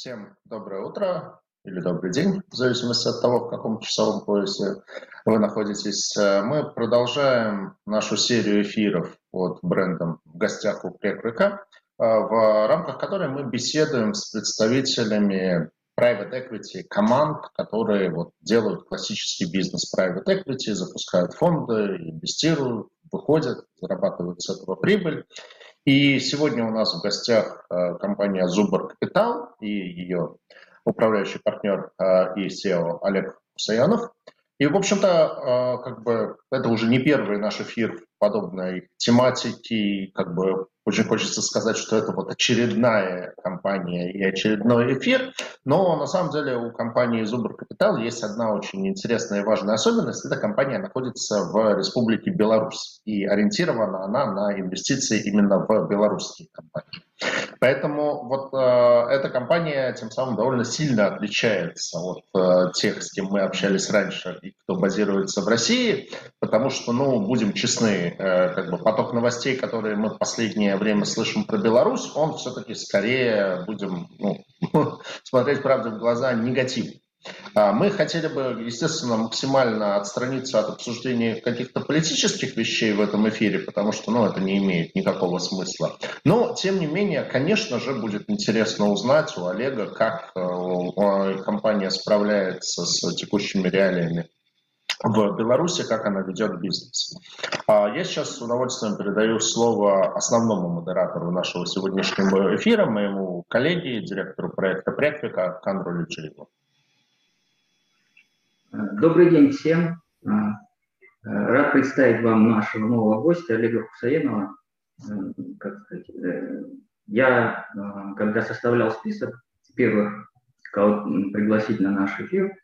Всем доброе утро или добрый день, в зависимости от того, в каком часовом поясе вы находитесь. Мы продолжаем нашу серию эфиров под брендом «В гостях у Прекрыка», в рамках которой мы беседуем с представителями private equity команд, которые вот делают классический бизнес private equity, запускают фонды, инвестируют, выходят, зарабатывают с этого прибыль. И сегодня у нас в гостях э, компания Зубр Капитал и ее управляющий партнер э, и SEO Олег Саянов. И, в общем-то, э, как бы это уже не первый наш эфир подобной тематики. Как бы очень хочется сказать, что это вот очередная компания и очередной эфир. Но на самом деле у компании Зубр Капитал есть одна очень интересная и важная особенность. Эта компания находится в Республике Беларусь. И ориентирована она на инвестиции именно в белорусские компании. Поэтому вот э, эта компания тем самым довольно сильно отличается от э, тех, с кем мы общались раньше и кто базируется в России, потому что, ну, будем честны, э, как бы поток новостей, которые мы в последнее время слышим про Беларусь, он все-таки скорее, будем ну, смотреть правде в глаза, негативный. А, мы хотели бы, естественно, максимально отстраниться от обсуждения каких-то политических вещей в этом эфире, потому что ну, это не имеет никакого смысла. Но, тем не менее, конечно же, будет интересно узнать у Олега, как э, компания справляется с текущими реалиями в Беларуси, как она ведет бизнес. А, я сейчас с удовольствием передаю слово основному модератору нашего сегодняшнего эфира, моему коллеге, директору проекта Преквика Кандру Личееву. Добрый день всем. А, э, рад представить вам нашего нового гостя Олега Хусаенова. Э, как сказать, э, я, когда составлял список первых, кого пригласить на наш эфир,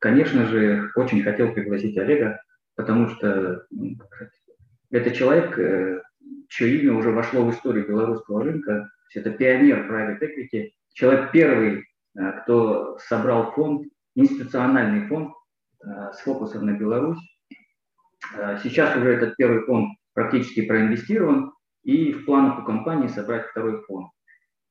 конечно же, очень хотел пригласить Олега, потому что это человек, чье имя уже вошло в историю белорусского рынка. Это пионер private equity, человек первый, кто собрал фонд, институциональный фонд с фокусом на Беларусь. Э, сейчас уже этот первый фонд практически проинвестирован, и в планах у компании собрать второй фонд.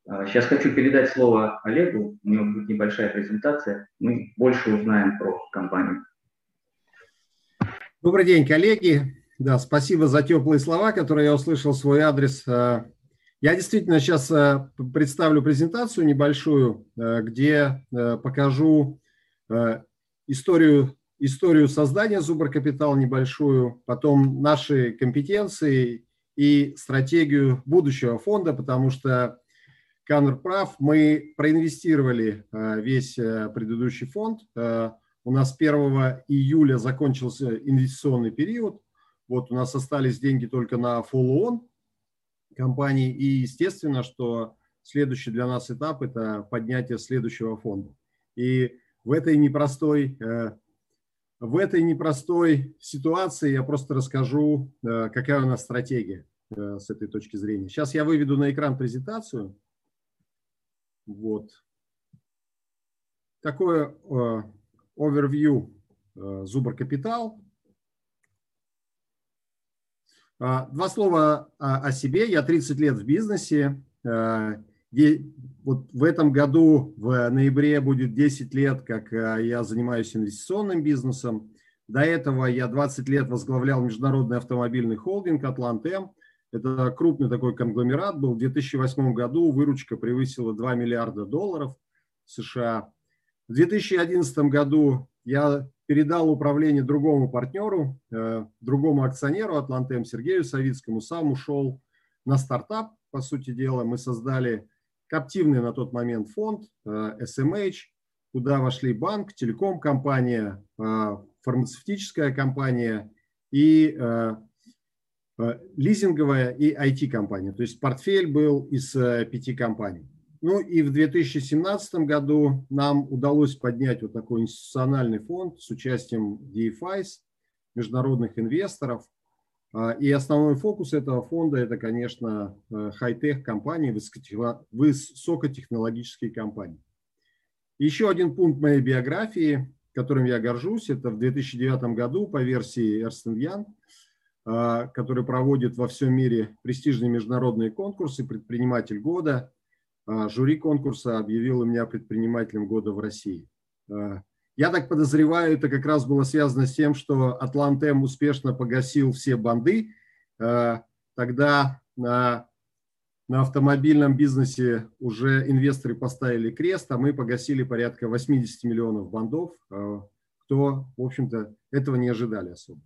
Э, сейчас хочу передать слово Олегу, у него будет небольшая презентация, мы больше узнаем про компанию. Добрый день, коллеги. Да, спасибо за теплые слова, которые я услышал свой адрес. Я действительно сейчас представлю презентацию небольшую, где покажу историю историю создания Зубр-Капитал небольшую, потом наши компетенции и стратегию будущего фонда, потому что Канр прав, мы проинвестировали э, весь э, предыдущий фонд. Э, у нас 1 июля закончился инвестиционный период. Вот у нас остались деньги только на follow-on компании. И естественно, что следующий для нас этап – это поднятие следующего фонда. И в этой непростой в этой непростой ситуации я просто расскажу, э, какая у нас стратегия э, с этой точки зрения. Сейчас я выведу на экран презентацию. Вот. Такое э, overview Зубр Капитал. Два слова о себе. Я 30 лет в бизнесе вот в этом году, в ноябре, будет 10 лет, как э, я занимаюсь инвестиционным бизнесом. До этого я 20 лет возглавлял международный автомобильный холдинг «Атлант-М». Это крупный такой конгломерат был. В 2008 году выручка превысила 2 миллиарда долларов США. В 2011 году я передал управление другому партнеру, э, другому акционеру «Атлант-М» Сергею Савицкому. Сам ушел на стартап, по сути дела. Мы создали Коптивный на тот момент фонд, SMH, э, куда вошли банк, телеком-компания, э, фармацевтическая компания и э, лизинговая и IT-компания. То есть портфель был из пяти компаний. Ну и в 2017 году нам удалось поднять вот такой институциональный фонд с участием DFIs, международных инвесторов – и основной фокус этого фонда – это, конечно, э, хай-тех компании, высокотехнологические компании. Еще один пункт моей биографии, которым я горжусь, это в 2009 году по версии Ernst Young, а, который проводит во всем мире престижные международные конкурсы «Предприниматель года». жюри конкурса объявило меня предпринимателем года в России. Я так подозреваю, это как раз было связано с тем, что Атлантем успешно погасил все банды. Тогда на, на автомобильном бизнесе уже инвесторы поставили крест, а мы погасили порядка 80 миллионов бандов, кто, в общем-то, этого не ожидали особо.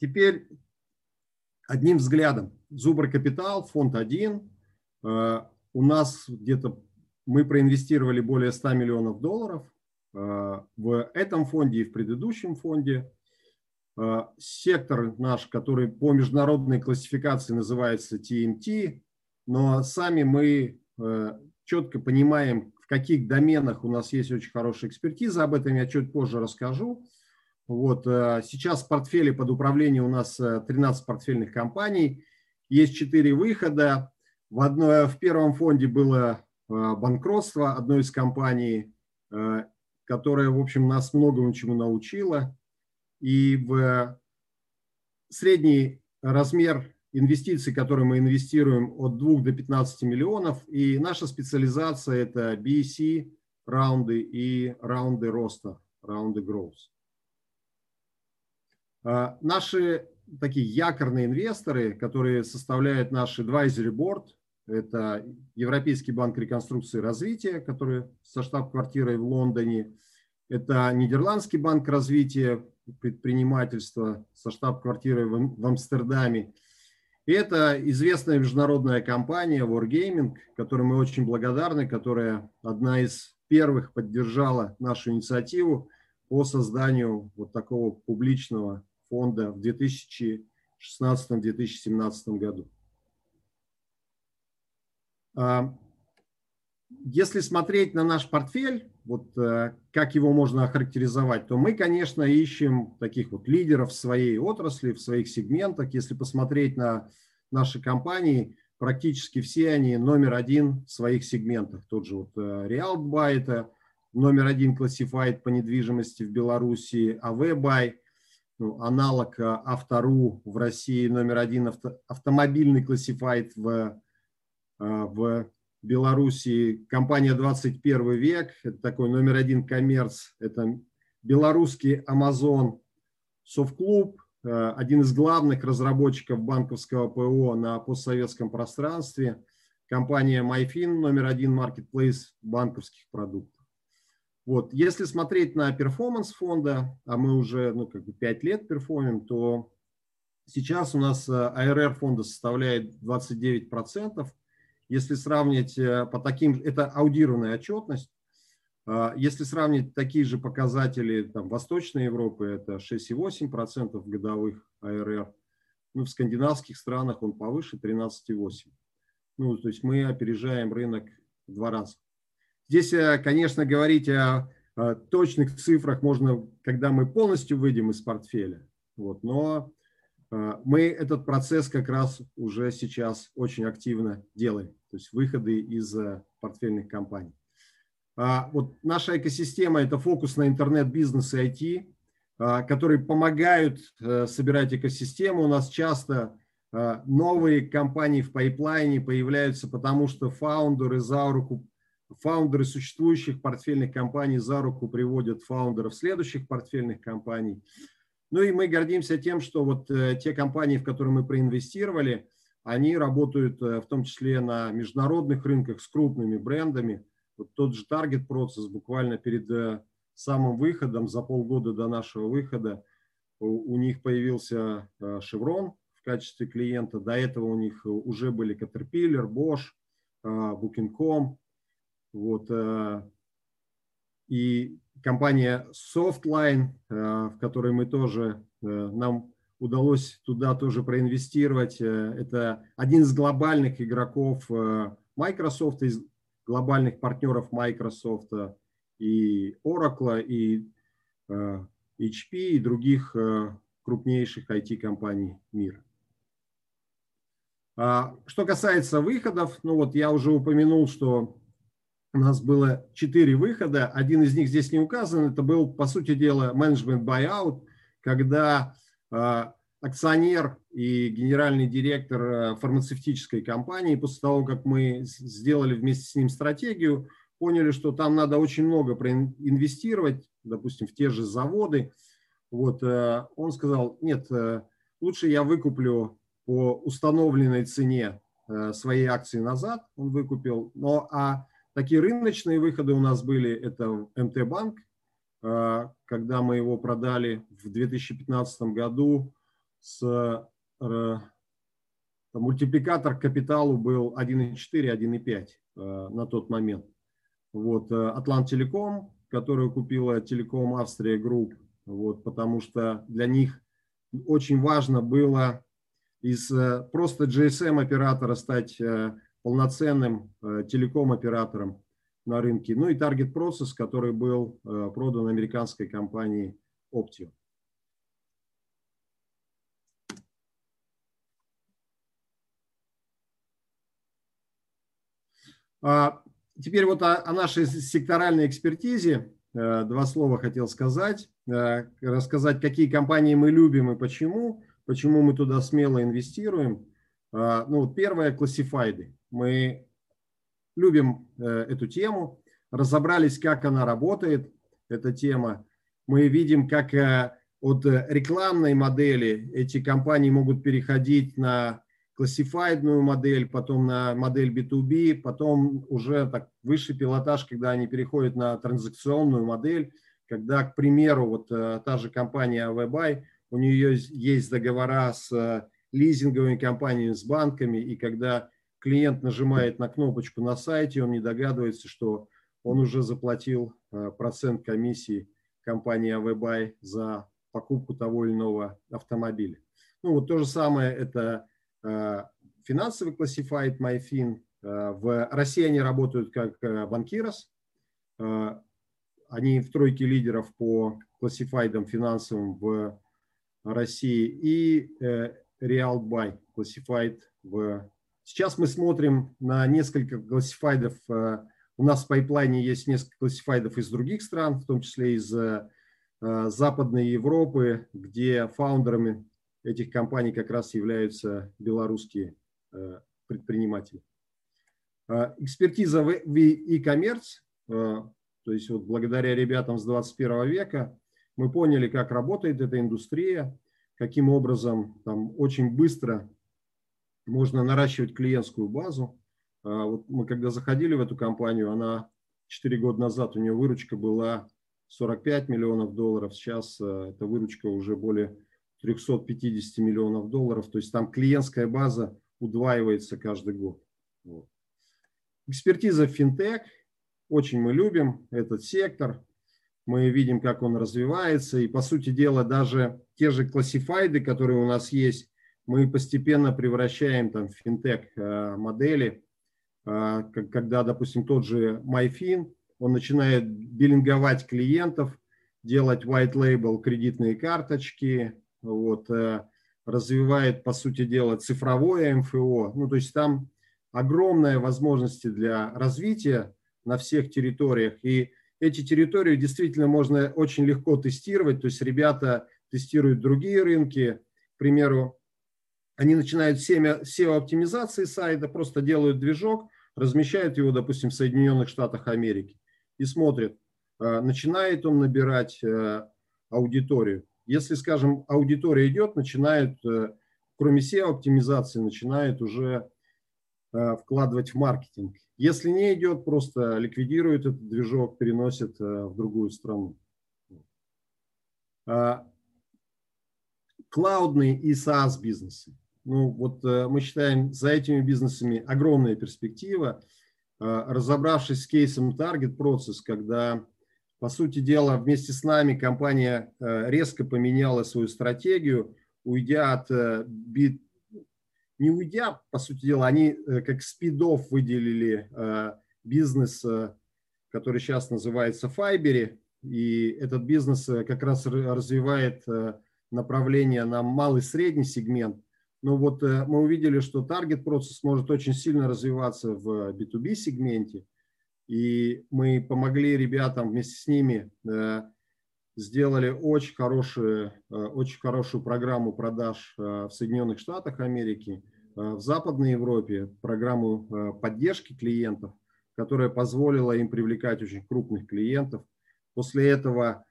Теперь одним взглядом. Зубр Капитал, фонд 1. Э, у нас где-то мы проинвестировали более 100 миллионов долларов э, в этом фонде и в предыдущем фонде. Э, сектор наш, который по международной классификации называется TMT, но сами мы четко понимаем, в каких доменах у нас есть очень хорошая экспертиза. Об этом я чуть позже расскажу. Вот, э, сейчас в портфеле под управлением у нас 13 э, портфельных компаний. Есть 4 выхода. В, одной, в первом фонде было э, банкротство одной из компаний, которая, в общем, нас многому чему научила. И в средний размер инвестиций, которые мы инвестируем, от 2 до 15 миллионов. И наша специализация – это BC раунды и раунды роста, раунды growth. А, наши такие якорные инвесторы, которые составляют наш advisory board, это Европейский банк реконструкции и развития, который со штаб-квартирой в Лондоне, это Нидерландский банк развития предпринимательства со штаб-квартирой в Амстердаме. И это известная международная компания Wargaming, которой мы очень благодарны, которая одна из первых поддержала нашу инициативу по созданию вот такого публичного фонда в 2016-2017 году. Если смотреть на наш портфель, вот э, как его можно охарактеризовать, то мы, конечно, ищем таких вот лидеров в своей отрасли, в своих сегментах. Если посмотреть на наши компании, практически все они номер один в своих сегментах. Тот же вот Realbuy, это номер один классифайт по недвижимости в Беларуси, AVBuy – ну, аналог э, Автору в России номер один авто, автомобильный классифайт в, в Белоруссии. Компания 21 век, это такой номер один коммерц, это белорусский Amazon Совклуб, э, один из главных разработчиков банковского ПО на постсоветском пространстве. Компания MyFin, номер один маркетплейс банковских продуктов. Вот. Если смотреть на перформанс фонда, а мы уже ну, как бы 5 лет перформим, то сейчас у нас ARR э, фонда составляет 29%. Если сравнить э, по таким, это аудированная отчетность, э, если сравнить такие же показатели там, Восточной Европы, это 6,8% годовых ARR, ну, в скандинавских странах он повыше 13,8%. Ну, то есть мы опережаем рынок в два раза. Здесь, э, конечно, говорить о, о точных цифрах можно, когда мы полностью выйдем из портфеля. Вот, но э, мы этот процесс как раз уже сейчас очень активно делаем, то есть выходы из э, портфельных компаний. А вот наша экосистема – это фокус на интернет-бизнес и IT, которые помогают собирать экосистему. У нас часто новые компании в пайплайне появляются, потому что фаундеры за руку фаундеры существующих портфельных компаний за руку приводят фаундеров следующих портфельных компаний. Ну и мы гордимся тем, что вот э, те компании, в которые мы проинвестировали, они работают э, в том числе на международных рынках с крупными брендами. Вот тот же Target Process буквально перед э, самым выходом, за полгода до нашего выхода, у, них появился Chevron в качестве клиента. До этого у них уже были Caterpillar, Bosch, Booking.com, вот, э, и компания Softline, э, в которой мы тоже, э, нам удалось туда тоже проинвестировать. Это один из глобальных игроков Microsoft, из глобальных партнеров Microsoft и Oracle, и HP, и других крупнейших IT-компаний мира. А, что касается выходов, ну вот я уже упомянул, что у нас было четыре выхода. Один из них здесь не указан. Это был, по сути дела, менеджмент buyout, когда э, акционер и генеральный директор фармацевтической компании. После того, как мы сделали вместе с ним стратегию, поняли, что там надо очень много проинвестировать, допустим, в те же заводы. Вот, он сказал, нет, лучше я выкуплю по установленной цене свои акции назад, он выкупил. Но а такие рыночные выходы у нас были, это МТ-банк, а, когда мы его продали в 2015 году с э, мультипликатор капиталу был 1,4, 1,5 э, на тот момент. Вот, э, Атлант Телеком, которую купила Telekom Austria Group, вот, потому что для них очень важно было из просто GSM оператора стать полноценным телеком оператором на рынке. Ну и Target Process, который был э, продан американской компанией Apptio. А теперь вот о, о нашей секторальной экспертизе э, два слова хотел сказать, э, рассказать, какие компании мы любим и почему, почему мы туда смело инвестируем. Ну, первое – классифайды. Мы любим э, эту тему, разобрались, как она работает, эта тема. Мы видим, как э, от рекламной модели эти компании могут переходить на классифайдную модель, потом на модель B2B, потом уже так высший пилотаж, когда они переходят на транзакционную модель, когда, к примеру, вот э, та же компания av.by, у нее есть договора с лизинговыми компаниями, с банками, и когда клиент нажимает на кнопочку на сайте, он не догадывается, что он уже заплатил э, процент комиссии компании av.by за покупку того или иного автомобиля. Ну вот то же самое это э, финансовый классифайт MyFin. Э, в России они работают как банкирос. Они в тройке лидеров по классифайдам финансовым в России и RealBuy классифайд в Сейчас мы смотрим на несколько классифайдов. Э, у нас в пайплайне есть несколько классифайдов из других стран, в том числе из э, Западной Европы, где фаундерами этих компаний как раз являются белорусские э, предприниматели. Экспертиза в e-commerce, то есть вот благодаря ребятам с 21 века мы поняли, как работает эта индустрия, каким образом там очень быстро можно наращивать клиентскую базу. А вот мы когда заходили в эту компанию, она 4 года назад, у нее выручка была 45 миллионов долларов, сейчас э, эта выручка уже более 350 миллионов долларов, то есть там клиентская база удваивается каждый год. Вот. Экспертиза финтех, очень мы любим этот сектор, мы видим, как он развивается, и по сути дела даже те же классифайды, которые у нас есть, мы постепенно превращаем там финтех э, модели, э, когда, допустим, тот же MyFin, он начинает биллинговать клиентов, делать white label кредитные карточки, вот, э, развивает, по сути дела, цифровое МФО. Ну, то есть там огромные возможности для развития на всех территориях. И эти территории действительно можно очень легко тестировать. То есть ребята тестируют другие рынки. К примеру, они начинают SEO-оптимизации сайта, просто делают движок, размещают его, допустим, в Соединенных Штатах Америки и смотрят, э, начинает он набирать э, аудиторию. Если, скажем, аудитория идет, начинают, э, кроме SEO-оптимизации, начинают уже вкладывать в маркетинг. Если не идет, просто ликвидируют этот движок, переносят в другую страну. Клаудные и SaaS бизнесы. Ну, вот э, мы считаем, за этими бизнесами огромная перспектива. Э, разобравшись с кейсом Target Process, когда, по сути дела, вместе с нами компания э, резко поменяла свою стратегию, уйдя от бит, не уйдя, по сути дела, они как спидов выделили бизнес, который сейчас называется Fiber, и этот бизнес как раз развивает направление на малый средний сегмент, но вот э, мы увидели, что таргет процесс может очень сильно развиваться в B2B сегменте, и мы помогли ребятам вместе с ними э, сделали очень хорошую, очень хорошую программу продаж в Соединенных Штатах Америки, в Западной Европе, программу поддержки клиентов, которая позволила им привлекать очень крупных клиентов. После этого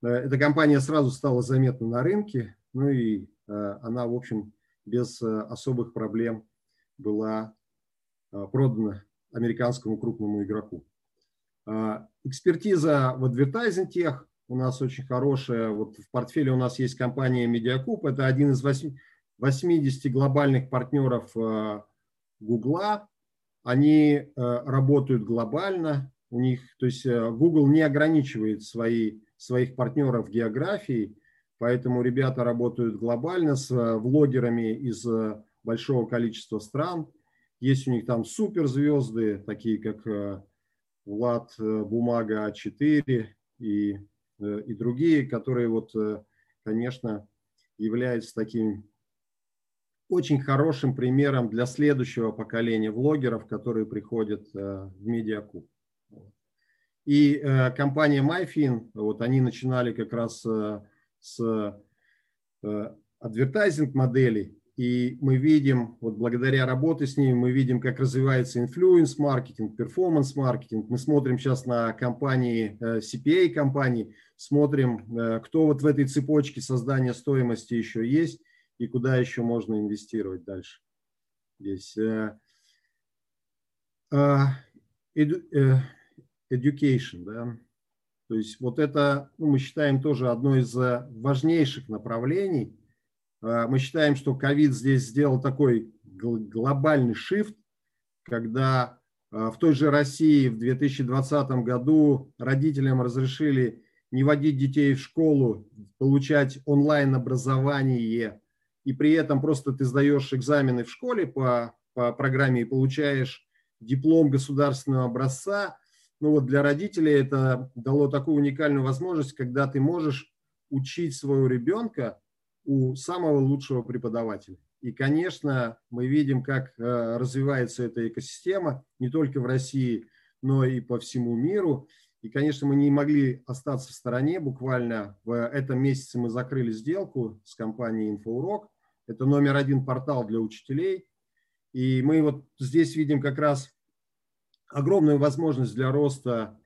эта компания сразу стала заметна на рынке, ну и она, в общем, без особых проблем была продана американскому крупному игроку. А, экспертиза в Tech у нас очень хорошая. Вот в портфеле у нас есть компания Mediacoup. Это один из 80 глобальных партнеров Гугла. А, Они работают глобально. У них, то есть Google не ограничивает свои, своих партнеров географией, поэтому ребята работают глобально с влогерами из большого количества стран. Есть у них там суперзвезды, такие как Влад э, Бумага А4 и, э, и другие, которые вот, э, конечно, являются таким очень хорошим примером для следующего поколения влогеров, которые приходят в MediaCube. И компания MyFin, вот они начинали как раз с advertising моделей, и мы видим, вот благодаря работе с ними, мы видим, как развивается influence-маркетинг, performance-маркетинг. Мы смотрим сейчас на компании, э, CPA-компании, смотрим, э, кто вот в этой цепочке создания стоимости еще есть и куда еще можно инвестировать дальше. Здесь э, education, да, то есть вот это ну, мы считаем тоже одно из важнейших направлений – а, мы считаем, что ковид здесь сделал такой глобальный шифт, когда а, в той же России в 2020 году родителям разрешили не водить детей в школу, получать онлайн-образование, и при этом просто ты сдаешь экзамены в школе по, по программе и получаешь диплом государственного образца. Ну вот для родителей это дало такую уникальную возможность, когда ты можешь учить своего ребенка у самого лучшего преподавателя. И, конечно, мы видим, как э, развивается эта экосистема не только в России, но и по всему миру. И, конечно, мы не могли остаться в стороне. Буквально в этом месяце мы закрыли сделку с компанией InfoUrok. Это номер один портал для учителей. И мы вот здесь видим как раз огромную возможность для роста,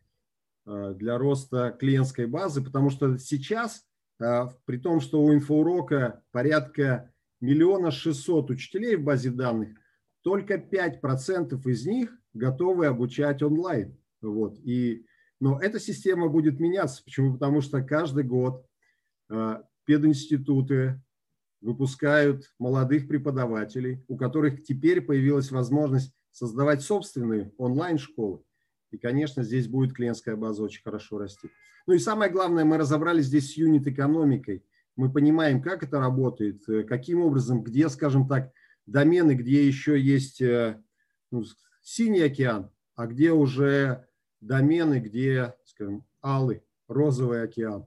э, для роста клиентской базы, потому что сейчас а, при том, что у инфоурока порядка миллиона шестьсот учителей в базе данных, только 5% из них готовы обучать онлайн. Вот. И, но эта система будет меняться. Почему? Потому что каждый год э, пединституты выпускают молодых преподавателей, у которых теперь появилась возможность создавать собственные онлайн-школы. И, конечно, здесь будет клиентская база очень хорошо расти. Ну и самое главное, мы разобрались здесь с юнит-экономикой. Мы понимаем, как это работает, э, каким образом, где, скажем так, домены, где еще есть э, ну, синий океан, а где уже домены, где, скажем, алый, розовый океан.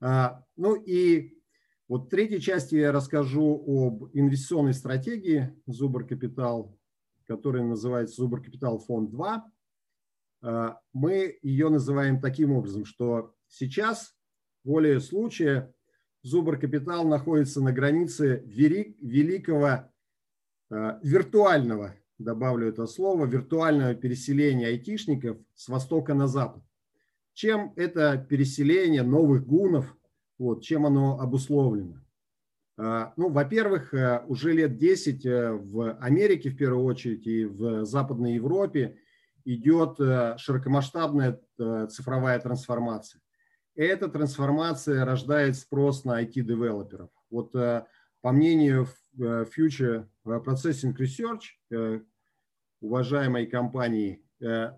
А, ну и вот в третьей части я расскажу об инвестиционной стратегии Зубр Капитал который называется Зубр Капитал Фонд 2. А, мы ее называем таким образом, что сейчас, воле случая, Зубр Капитал находится на границе великого а, виртуального, добавлю это слово, виртуального переселения айтишников с востока на запад. Чем это переселение новых гунов, вот, чем оно обусловлено? А, ну, во-первых, э, уже лет 10 э, в Америке в первую очередь и в Западной Европе идет э, широкомасштабная цифровая трансформация. Эта трансформация рождает спрос на IT-девелоперов. Вот по мнению Future Processing Research, уважаемой компании, к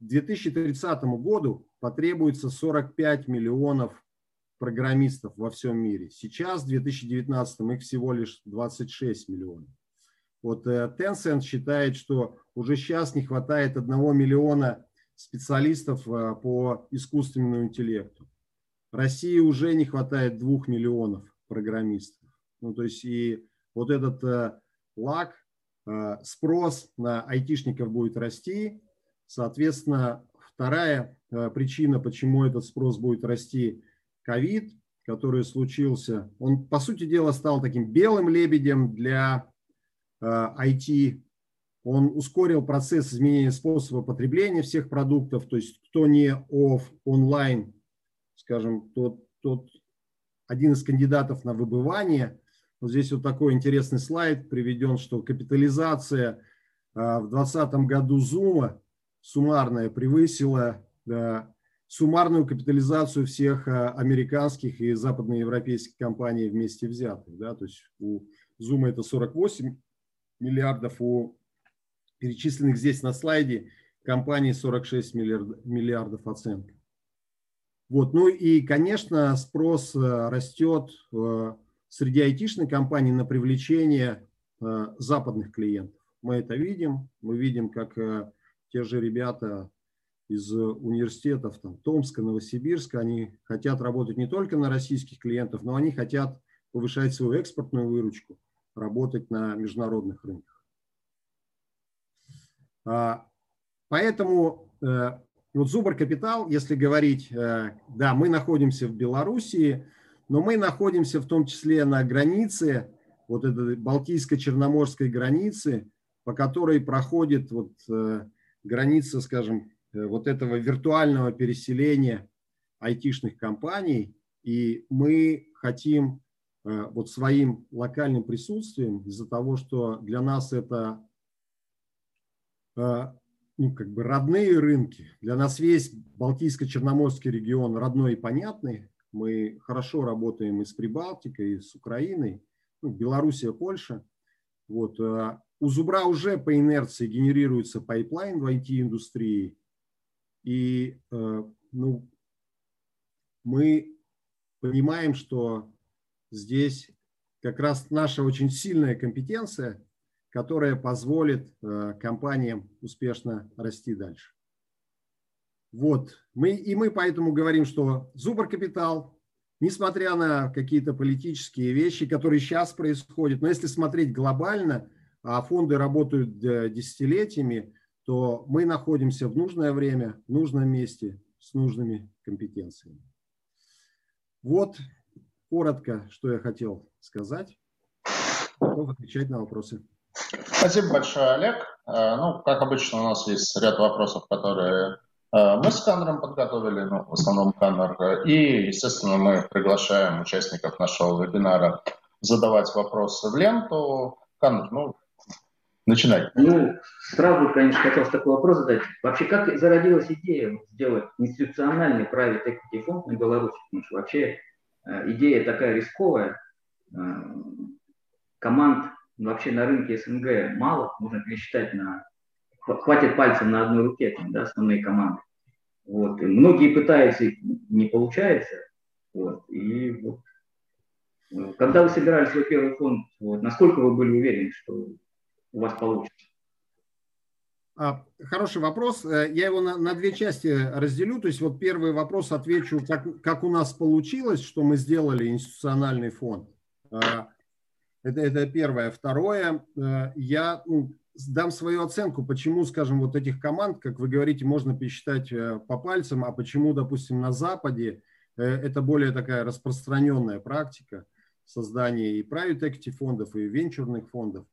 2030 году потребуется 45 миллионов программистов во всем мире. Сейчас, в 2019, их всего лишь 26 миллионов. Вот э, Tencent считает, что уже сейчас не хватает 1 миллиона специалистов э, по искусственному интеллекту. России уже не хватает 2 миллионов программистов. Ну, то есть и вот этот э, лаг, спрос на айтишников будет расти. Соответственно, вторая причина, почему этот спрос будет расти, ковид, который случился. Он, по сути дела, стал таким белым лебедем для IT. Он ускорил процесс изменения способа потребления всех продуктов. То есть кто не оф онлайн, скажем, тот, тот один из кандидатов на выбывание. Вот здесь вот такой интересный слайд приведен, что капитализация в 2020 году Zoom суммарная превысила суммарную капитализацию всех американских и западноевропейских компаний вместе взятых. Да? То есть у Zoom это 48 миллиардов, у перечисленных здесь на слайде компаний 46 миллиардов, миллиардов оценка. Вот. Ну и, конечно, спрос растет среди айтишной компаний на привлечение западных клиентов. Мы это видим. Мы видим, как те же ребята из университетов там, Томска, Новосибирска, они хотят работать не только на российских клиентов, но они хотят повышать свою экспортную выручку, работать на международных рынках. А, поэтому э, вот Зубр Капитал, если говорить, э, да, мы находимся в Белоруссии, но мы находимся в том числе на границе, вот этой Балтийско-Черноморской границы, по которой проходит вот э, граница, скажем, Э, вот этого виртуального переселения айтишных компаний, и мы хотим э, вот своим локальным присутствием из-за того, что для нас это э, ну, как бы родные рынки. Для нас весь Балтийско-Черноморский регион родной и понятный. Мы хорошо работаем и с Прибалтикой, и с Украиной, ну, Белоруссия, Польша. Вот. У Зубра уже по инерции генерируется pipeline в IT-индустрии, и э, ну, мы понимаем, что здесь как раз наша очень сильная компетенция, которая позволит э, компаниям успешно расти дальше. Вот. Мы, и мы поэтому говорим, что Зубр Капитал, несмотря на какие-то политические вещи, которые сейчас происходят, но если смотреть глобально, а фонды работают э, десятилетиями, то мы находимся в нужное время, в нужном месте, с нужными компетенциями. Вот коротко, что я хотел сказать. Готов отвечать на вопросы. Спасибо большое, Олег. Э, ну, как обычно, у нас есть ряд вопросов, которые э, мы с Каннером подготовили, ну, в основном Каннер. И, естественно, мы приглашаем участников нашего вебинара задавать вопросы в ленту. Каннер, ну, Начинай. Ну, сразу, конечно, хотел такой вопрос задать. Вообще, как зародилась идея сделать институциональный private equity фонд на Беларуси? Потому что вообще э, идея такая рисковая. Э, команд вообще на рынке СНГ мало, можно пересчитать на... Хватит пальцев на одной руке, там, да, основные команды. Вот. И многие пытаются, не получается. Вот. И вот. Э, когда вы собирали свой первый фонд, вот, насколько вы были уверены, что у вас получится? А, хороший вопрос. Э, я его на, на две части разделю. То есть вот первый вопрос отвечу, как, как у нас получилось, что мы сделали институциональный фонд. А, это, это первое. Второе, э, я ну, дам свою оценку, почему, скажем, вот этих команд, как вы говорите, можно пересчитать э, по пальцам, а почему, допустим, на Западе это более такая распространенная практика создания и private equity фондов, и венчурных фондов.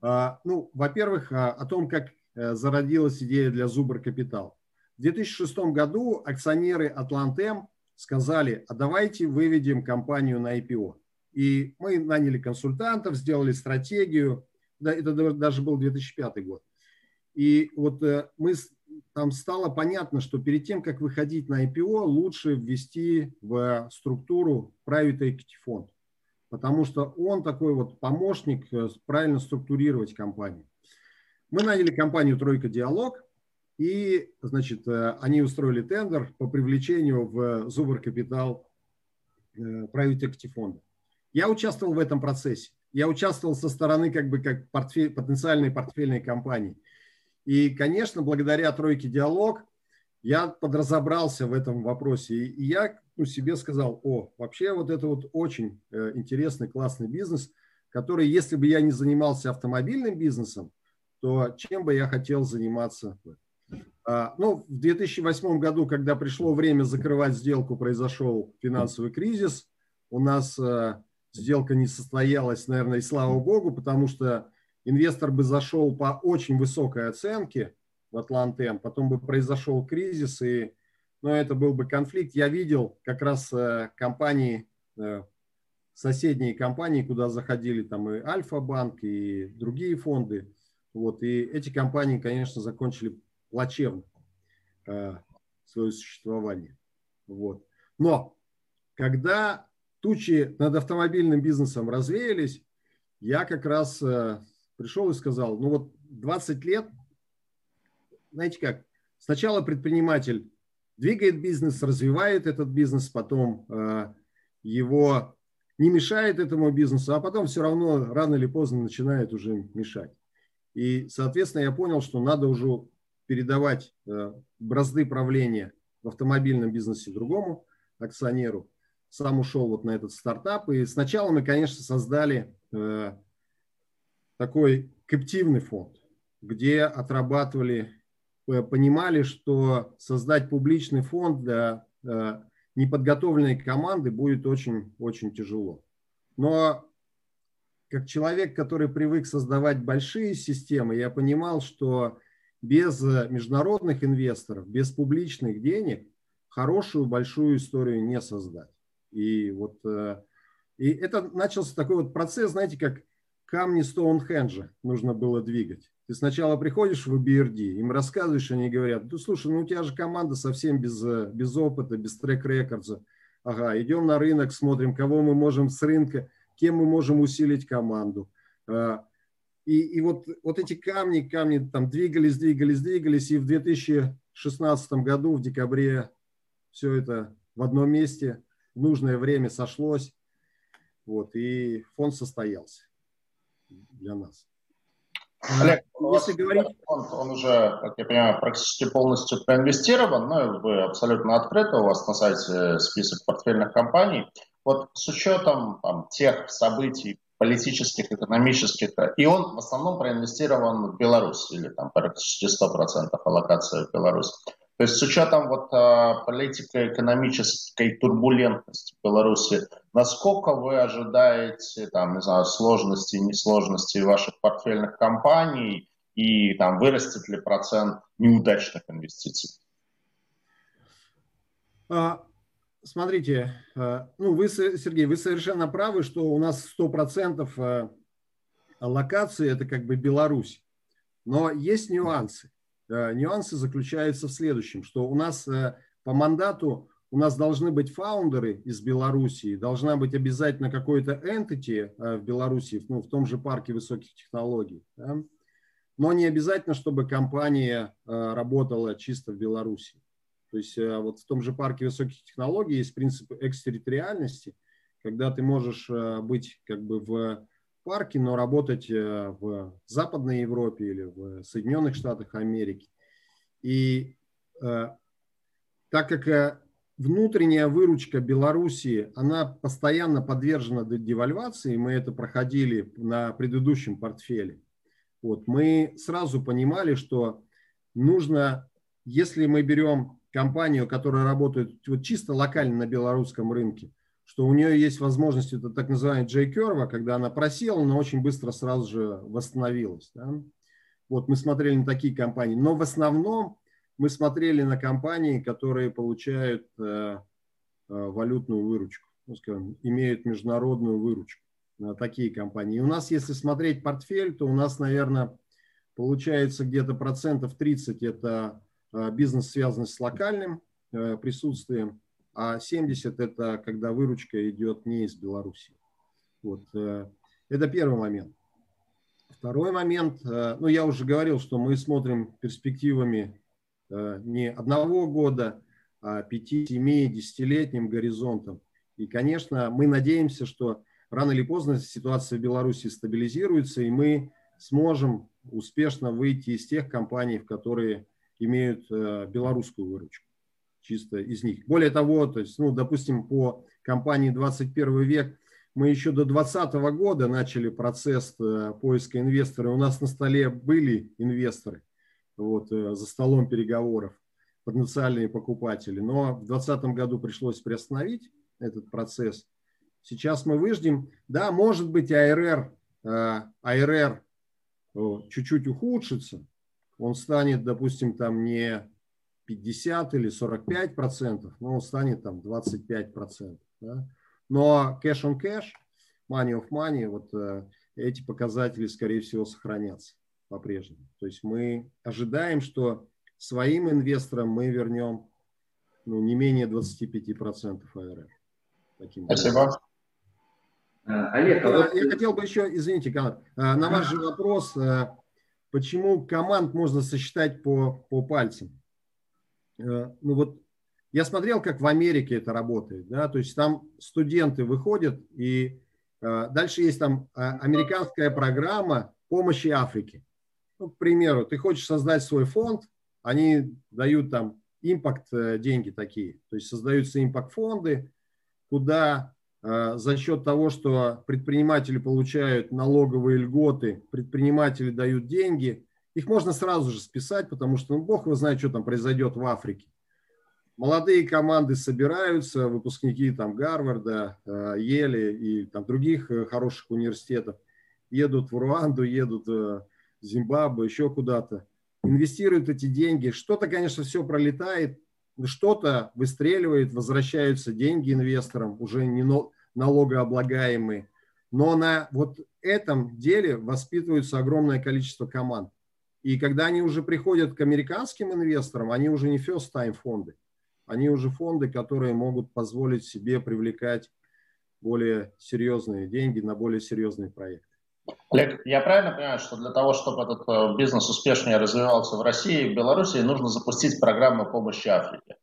А, ну, во-первых, а, о том, как э, зародилась идея для Зубр Капитал. В 2006 году акционеры Атлантем сказали, а давайте выведем компанию на IPO. И мы наняли консультантов, сделали стратегию. Да, это даже был 2005 год. И вот э, мы, там стало понятно, что перед тем, как выходить на IPO, лучше ввести в структуру private equity фонд потому что он такой вот помощник э, правильно структурировать компанию. Мы наняли компанию «Тройка Диалог», и, значит, э, они устроили тендер по привлечению в Зубр Капитал э, private equity фонда. Я участвовал в этом процессе. Я участвовал со стороны как бы как портфель, потенциальной портфельной компании. И, конечно, благодаря «Тройке Диалог» я подразобрался в этом вопросе. И я ну, себе сказал, о, вообще вот это вот очень э, интересный, классный бизнес, который, если бы я не занимался автомобильным бизнесом, то чем бы я хотел заниматься? А, ну, в 2008 году, когда пришло время закрывать сделку, произошел финансовый кризис. У нас э, сделка не состоялась, наверное, и слава богу, потому что инвестор бы зашел по очень высокой оценке в Атлантем, потом бы произошел кризис, и ну, это был бы конфликт. Я видел как раз э, компании, э, соседние компании, куда заходили там и Альфа-банк, и другие фонды. Вот, и эти компании, конечно, закончили плачевно э, свое существование. Вот. Но когда тучи над автомобильным бизнесом развеялись, я как раз пришел и сказал, ну вот 20 лет, знаете как, сначала предприниматель двигает бизнес, развивает этот бизнес, потом э, его не мешает этому бизнесу, а потом все равно рано или поздно начинает уже мешать. И, соответственно, я понял, что надо уже передавать э, бразды правления в автомобильном бизнесе другому акционеру. Сам ушел вот на этот стартап. И сначала мы, конечно, создали э, такой каптивный фонд, где отрабатывали, понимали, что создать публичный фонд для неподготовленной команды будет очень-очень тяжело. Но как человек, который привык создавать большие системы, я понимал, что без э, международных инвесторов, без публичных денег хорошую большую историю не создать. И вот э, и это начался такой вот процесс, знаете, как камни Стоунхенджа нужно было двигать. Ты сначала приходишь в BRD, им рассказываешь, они говорят, ну слушай, ну у тебя же команда совсем без, э, без опыта, без трек-рекордса. Ага, идем на рынок, смотрим, кого мы можем с рынка, кем мы можем усилить команду. И, и вот, вот эти камни, камни там двигались, двигались, двигались, и в 2016 году, в декабре, все это в одном месте, в нужное время сошлось, вот, и фонд состоялся для нас. Олег, если говорить... Фонд, он уже, как я понимаю, практически полностью проинвестирован, ну, вы абсолютно открыты, у вас на сайте список портфельных компаний. Вот с учетом там, тех событий, политических, экономических, и он в основном проинвестирован в Беларусь, или там практически 100% аллокация в Беларусь. То есть с учетом вот а, политико-экономической турбулентности Беларуси, насколько вы ожидаете там, не знаю, сложностей, несложностей ваших портфельных компаний и там вырастет ли процент неудачных инвестиций? А, смотрите, э, ну вы, Сергей, вы совершенно правы, что у нас 100% э, локации это как бы Беларусь. Но есть нюансы. Э, нюансы заключаются в следующем, что у нас по мандату у нас должны быть фаундеры из Белоруссии, должна быть обязательно какой-то entity в Беларуси, ну, в том же парке высоких технологий. Да? Но не обязательно, чтобы компания работала чисто в Беларуси. То есть э, вот в том же парке высоких технологий есть принцип экстерриториальности, когда ты можешь э, быть как бы в парке, но работать э, в Западной Европе или в Соединенных Штатах Америки. И так как внутренняя выручка Белоруссии, она постоянно подвержена девальвации, мы это проходили на предыдущем портфеле, вот, мы сразу понимали, что нужно, если мы берем компанию, которая работает вот чисто локально на белорусском рынке, что у нее есть возможность, это так называемая J-curve, когда она просела, но очень быстро сразу же восстановилась. Да? Вот мы смотрели на такие компании. Но в основном мы смотрели на компании, которые получают э, э, валютную выручку, ну, скажем, имеют международную выручку. На такие компании. И у нас, если смотреть портфель, то у нас, наверное, получается где-то процентов 30 это Э, бизнес, связанный с локальным э, присутствием, а 70 – это когда выручка идет не из Беларуси. Вот. Э, это первый момент. Второй момент, ну я уже говорил, что мы смотрим перспективами не одного года, а пяти, семи, десятилетним горизонтом. И, конечно, мы надеемся, что рано или поздно ситуация в Беларуси стабилизируется, и мы сможем успешно выйти из тех компаний, в которые имеют э, белорусскую выручку, чисто из них. Более того, то есть, ну, допустим, по компании 21 век мы еще до 2020 года начали процесс э, поиска инвестора. У нас на столе были инвесторы. вот, э, за столом переговоров потенциальные покупатели. Но в 2020 году пришлось приостановить этот процесс. Сейчас мы выждем. Да, может быть, АРР, э, АРР чуть-чуть ухудшится. Он станет, допустим, там не 50 или 45 процентов, но он станет там 25 процентов. Да? Но cash on cash, money of money, вот э, эти показатели, скорее всего, сохранятся по-прежнему. То есть мы ожидаем, что своим инвесторам мы вернем ну, не менее 25% АРР. Таким Спасибо. А, Олег, а вот... я хотел бы еще, извините, Канад, а, на ваш же вопрос, почему команд можно сосчитать по, по пальцам? Ну вот я смотрел, как в Америке это работает, да, то есть там студенты выходят и дальше есть там американская программа помощи Африке. Ну, к примеру, ты хочешь создать свой фонд, они дают там импакт э, деньги такие, то есть создаются импакт-фонды, куда э, за счет того, что предприниматели получают налоговые льготы, предприниматели дают деньги, их можно сразу же списать, потому что ну, бог его знает, что там произойдет в Африке. Молодые команды собираются, выпускники там Гарварда, э, Ели и там других хороших университетов, едут в Руанду, едут в Зимбабве, еще куда-то инвестируют эти деньги. Что-то, конечно, все пролетает, что-то выстреливает, возвращаются деньги инвесторам, уже не налогооблагаемые. Но на вот этом деле воспитывается огромное количество команд. И когда они уже приходят к американским инвесторам, они уже не first time фонды. Они уже фонды, которые могут позволить себе привлекать более серьезные деньги на более серьезные проекты. Олег, я правильно понимаю, что для того, чтобы этот э, бизнес успешнее развивался в России и в Беларуси, нужно запустить программу помощи Африке?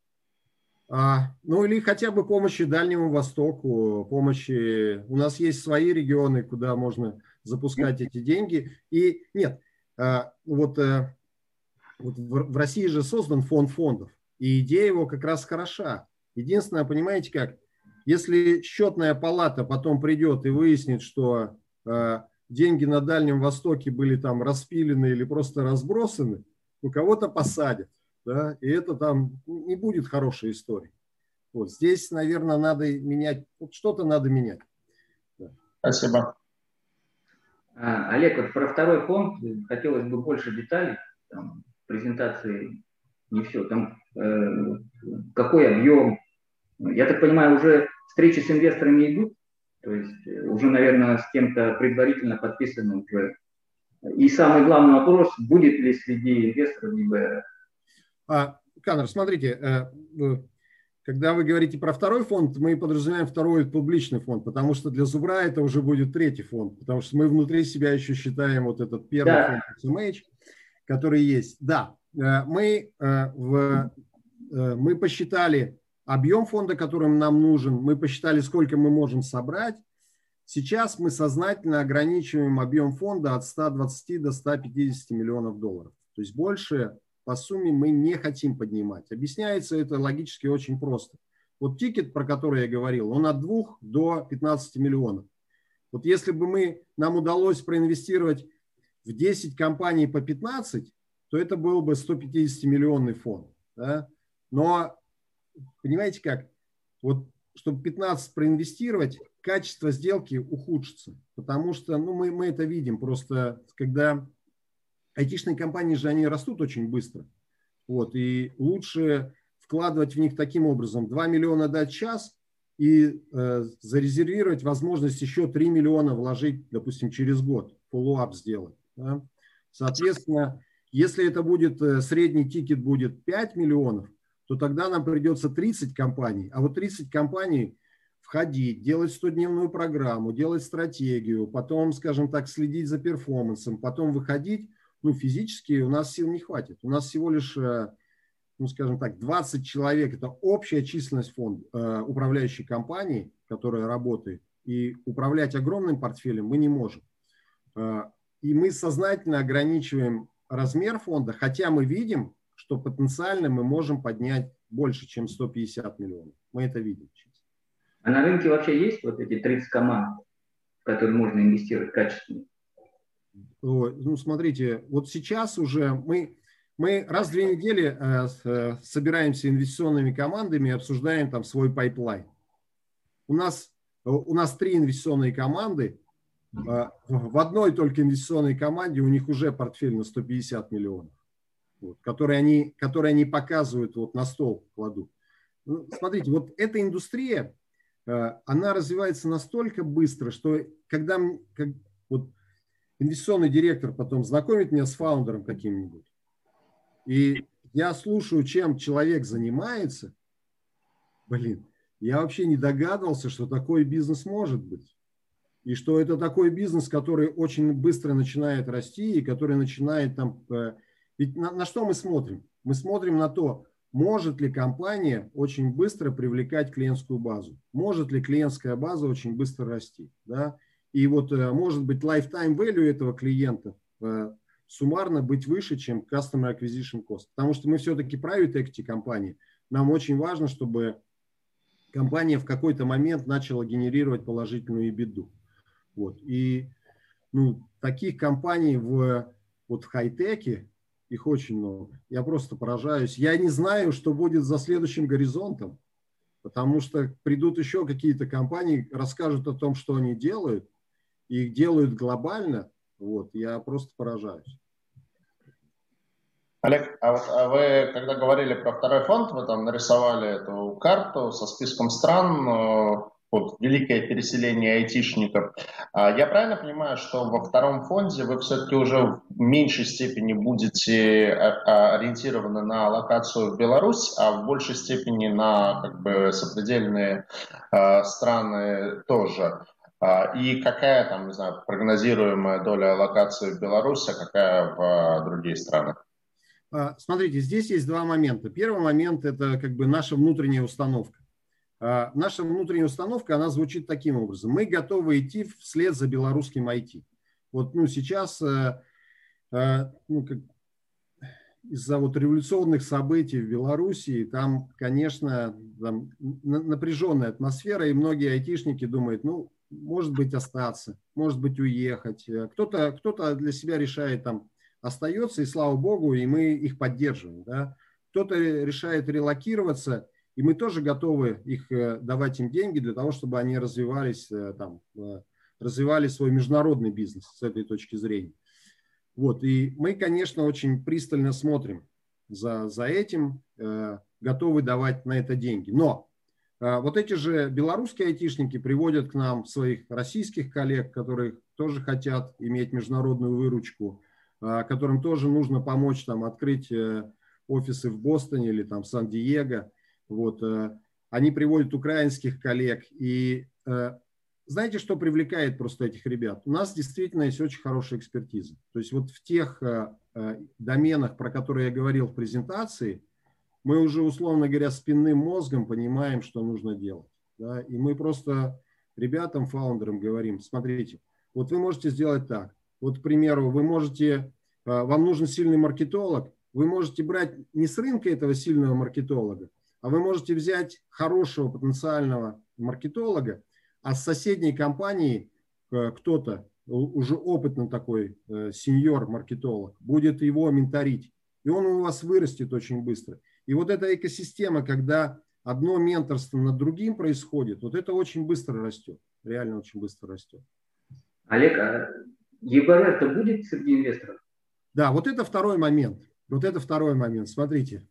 А, ну или хотя бы помощи Дальнему Востоку, помощи. У нас есть свои регионы, куда можно запускать эти деньги. И нет, вот, а, вот в, России же создан фонд фондов, и идея его как раз хороша. Единственное, понимаете как, если счетная палата потом придет и выяснит, что а, деньги на Дальнем Востоке были там распилены или просто разбросаны, у кого-то посадят. Да, и это там не будет хорошей истории. Вот здесь, наверное, надо менять, вот что-то надо менять. Спасибо. А, Олег, вот про второй фонд хотелось бы больше деталей. Там, презентации не все. Там э, какой объем? Я так понимаю, уже встречи с инвесторами идут? То есть э, уже, наверное, с кем-то предварительно подписано уже. И самый главный вопрос, будет ли среди инвесторов ИБР? А, Канер, смотрите, э, когда вы говорите про второй фонд, мы подразумеваем второй публичный фонд, потому что для Зубра это уже будет третий фонд, потому что мы внутри себя еще считаем вот этот первый да. фонд SMH, который есть. Да, э, мы, в, мы посчитали объем фонда, которым нам нужен, мы посчитали, сколько мы можем собрать. Сейчас мы сознательно ограничиваем объем фонда от 120 до 150 миллионов долларов. То есть больше по сумме мы не хотим поднимать. Объясняется это логически очень просто. Вот тикет, про который я говорил, он от 2 до 15 миллионов. Вот если бы мы, нам удалось проинвестировать в 10 компаний по 15, то это был бы 150-миллионный фонд. Да? Но понимаете как, вот чтобы 15 проинвестировать, качество сделки ухудшится, потому что, ну, мы, мы это видим, просто когда айтишные компании же, они растут очень быстро, вот, и лучше вкладывать в них таким образом, 2 миллиона дать час и э, зарезервировать возможность еще 3 миллиона вложить, допустим, через год, follow-up сделать. Да? Соответственно, если это будет, э, средний тикет будет 5 миллионов, то тогда нам придется 30 компаний. А вот 30 компаний входить, делать 100-дневную программу, делать стратегию, потом, скажем так, следить за перформансом, потом выходить, ну, физически у нас сил не хватит. У нас всего лишь, э, ну, скажем так, 20 человек, это общая численность фонда, э, управляющей компании, которая работает, и управлять огромным портфелем мы не можем. Э, и мы сознательно ограничиваем размер фонда, хотя мы видим, что потенциально мы можем поднять больше, чем 150 миллионов. Мы это видим. А на рынке вообще есть вот эти 30 команд, в которые можно инвестировать качественно? Ну, смотрите, вот сейчас уже мы, мы раз в две недели э, э, собираемся инвестиционными командами и обсуждаем там свой pipeline. У нас, у нас три инвестиционные команды. В одной только инвестиционной команде у них уже портфель на 150 миллионов, вот, которые, они, которые они показывают, вот на стол кладут. Ну, смотрите, вот эта индустрия, она развивается настолько быстро, что когда как, вот, инвестиционный директор потом знакомит меня с фаундером каким-нибудь, и я слушаю, чем человек занимается, блин, я вообще не догадывался, что такой бизнес может быть. И что это такой бизнес, который очень быстро начинает расти и который начинает там... Э, ведь на, на что мы смотрим? Мы смотрим на то, может ли компания очень быстро привлекать клиентскую базу, может ли клиентская база очень быстро расти. Да? И вот э, может быть lifetime value этого клиента э, суммарно быть выше, чем Customer Acquisition Cost. Потому что мы все-таки private equity компании. Нам очень важно, чтобы компания в какой-то момент начала генерировать положительную EBITDA. Вот. И ну, таких компаний в, вот в хай-теке, их очень много. Я просто поражаюсь. Я не знаю, что будет за следующим горизонтом, потому что придут еще какие-то компании, расскажут о том, что они делают, и их делают глобально, вот, я просто поражаюсь. Олег, а, вот, а вы, когда говорили про второй фонд, вы там нарисовали эту карту со списком стран, э, вот, великое переселение айтишников. А я правильно понимаю, что во втором фонде вы все-таки уже в меньшей степени будете а, ориентированы на локацию в Беларусь, а в большей степени на как бы сопредельные э, страны тоже? А, и какая там, не знаю, прогнозируемая доля локации в Беларуси, а какая в а, другие страны? Смотрите, здесь есть два момента. Первый момент – это как бы наша внутренняя установка. Наша внутренняя установка, она звучит таким образом. Мы готовы идти вслед за белорусским IT. Вот ну, сейчас ну, как, из-за вот революционных событий в Белоруссии, там, конечно, там напряженная атмосфера, и многие айтишники думают, ну, может быть, остаться, может быть, уехать. Э, кто-то кто для себя решает там остается, и слава богу, и мы их поддерживаем. Да? Кто-то решает релокироваться, и мы тоже готовы их э, давать им деньги для того, чтобы они развивались, э, там, развивали свой международный бизнес с этой точки зрения. Вот, и мы, конечно, очень пристально смотрим за, за этим, готовы давать на это деньги. Но вот эти же белорусские айтишники приводят к нам своих российских коллег, которые тоже хотят иметь международную выручку, а, которым тоже нужно помочь там открыть э, офисы в Бостоне или там Сан-Диего. Вот. Э, они приводят украинских коллег. И э, знаете, что привлекает просто этих ребят? У нас действительно есть очень хорошая экспертиза. То есть вот в тех доменах, про которые я говорил в презентации – мы уже, условно говоря, спинным мозгом понимаем, что нужно делать. Да? И мы просто ребятам, фаундерам говорим, смотрите, вот вы можете сделать так. Вот, к примеру, вы можете, а, вам нужен сильный маркетолог, вы можете брать не с рынка этого сильного маркетолога, а вы можете взять хорошего потенциального маркетолога, а с соседней компании а, кто-то, уже опытный такой э, сеньор-маркетолог, будет его менторить. И он у вас вырастет очень быстро. И вот эта экосистема, когда одно менторство над другим происходит, вот это очень быстро растет, реально очень быстро растет. Олег, а ЕБР-то будет среди инвесторов? Да, вот это второй момент. Вот это второй момент. Смотрите,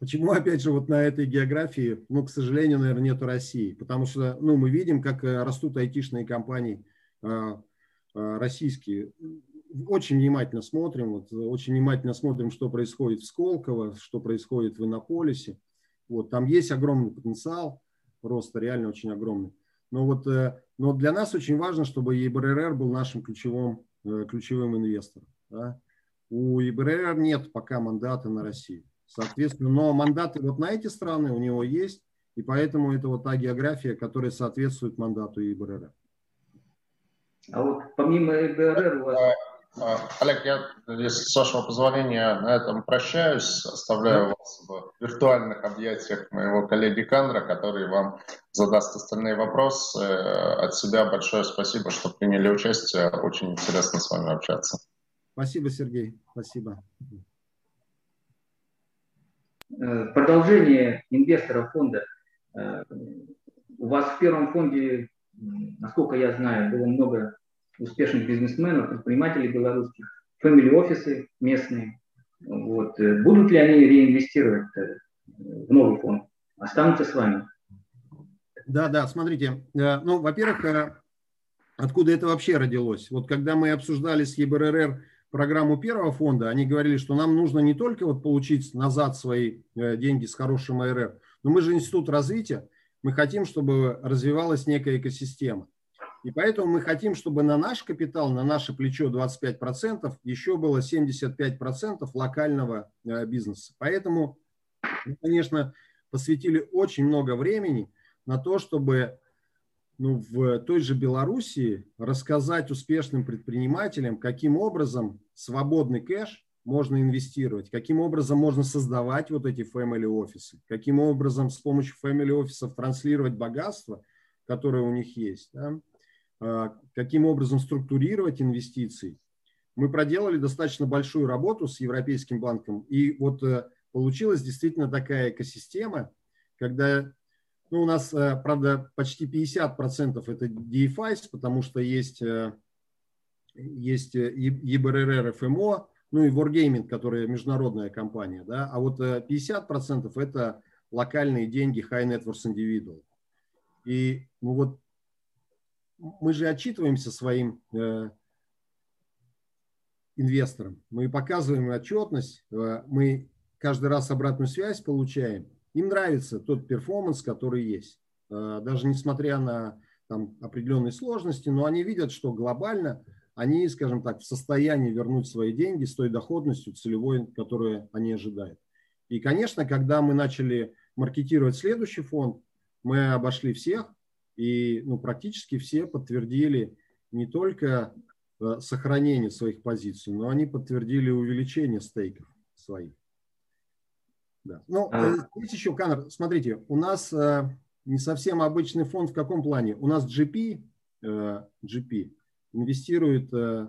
Почему, опять же, вот на этой географии, ну, к сожалению, наверное, нету России? Потому что, ну, мы видим, как э, растут айтишные компании э, э, российские очень внимательно смотрим, вот, очень внимательно смотрим, что происходит в Сколково, что происходит в Иннополисе. Вот, там есть огромный потенциал роста, реально очень огромный. Но, вот, э, но для нас очень важно, чтобы ЕБРР был нашим ключевым, э, ключевым инвестором. Да? У ЕБРР нет пока мандата на Россию. Соответственно, но мандаты вот на эти страны у него есть, и поэтому это вот та география, которая соответствует мандату ЕБРР. А вот помимо ЕБРР у вас Олег, я, если с вашего позволения, на этом прощаюсь. Оставляю вас в виртуальных объятиях моего коллеги Кандра, который вам задаст остальные вопросы. От себя большое спасибо, что приняли участие. Очень интересно с вами общаться. Спасибо, Сергей. Спасибо. продолжение инвестора фонда. У вас в первом фонде, насколько я знаю, было много успешных бизнесменов, предпринимателей белорусских, фэмили-офисы местные. Вот. Будут ли они реинвестировать в новый фонд? Останутся с вами? Да, да, смотрите. Ну, во-первых, откуда это вообще родилось? Вот когда мы обсуждали с ЕБРР программу первого фонда, они говорили, что нам нужно не только вот получить назад свои э, деньги с хорошим АРР, но мы же институт развития, мы хотим, чтобы развивалась некая экосистема. И поэтому мы хотим, чтобы на наш капитал, на наше плечо 25%, еще было 75% локального э, бизнеса. Поэтому мы, конечно, посвятили очень много времени на то, чтобы ну, в той же Белоруссии рассказать успешным предпринимателям, каким образом свободный кэш можно инвестировать, каким образом можно создавать вот эти family офисы, каким образом с помощью family офисов транслировать богатство, которое у них есть, да? А, каким образом структурировать инвестиции. Мы проделали достаточно большую работу с Европейским банком, и вот э, получилась действительно такая экосистема, когда ну, у нас, э, правда, почти 50% это DFIs, потому что есть, э, есть EBRR, э, FMO, ну и Wargaming, которая международная компания, да, а вот 50% это локальные деньги High Net Worth Individual. И ну вот мы же отчитываемся своим э, инвесторам, мы показываем отчетность, э, мы каждый раз обратную связь получаем – им нравится тот перформанс, который есть. Э, даже несмотря на там, определенные сложности, но они видят, что глобально они, скажем так, в состоянии вернуть свои деньги с той доходностью целевой, которую они ожидают. И, конечно, когда мы начали маркетировать следующий фонд, мы обошли всех, и ну, практически все подтвердили не только э, сохранение своих позиций, но они подтвердили увеличение стейков своих. Да. Ну, а... Э, здесь еще, Канар, смотрите, у нас э, не совсем обычный фонд в каком плане? У нас GP, э, GP инвестирует э,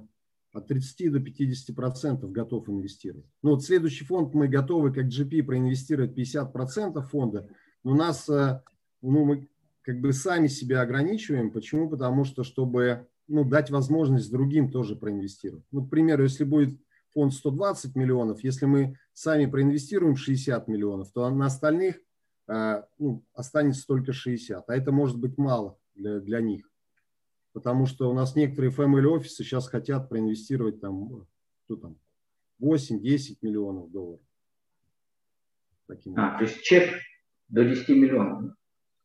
от 30 до 50 процентов готов инвестировать. Ну, вот следующий фонд мы готовы, как GP, проинвестировать 50 процентов фонда, но у нас, э, ну, мы как бы сами себя ограничиваем. Почему? Потому что, чтобы ну, дать возможность другим тоже проинвестировать. Ну, к примеру, если будет фонд 120 миллионов, если мы сами проинвестируем 60 миллионов, то на остальных а, ну, останется только 60. А это может быть мало для, для них. Потому что у нас некоторые family офисы сейчас хотят проинвестировать там, что там 8-10 миллионов долларов. Таким а, то есть чек до 10 миллионов.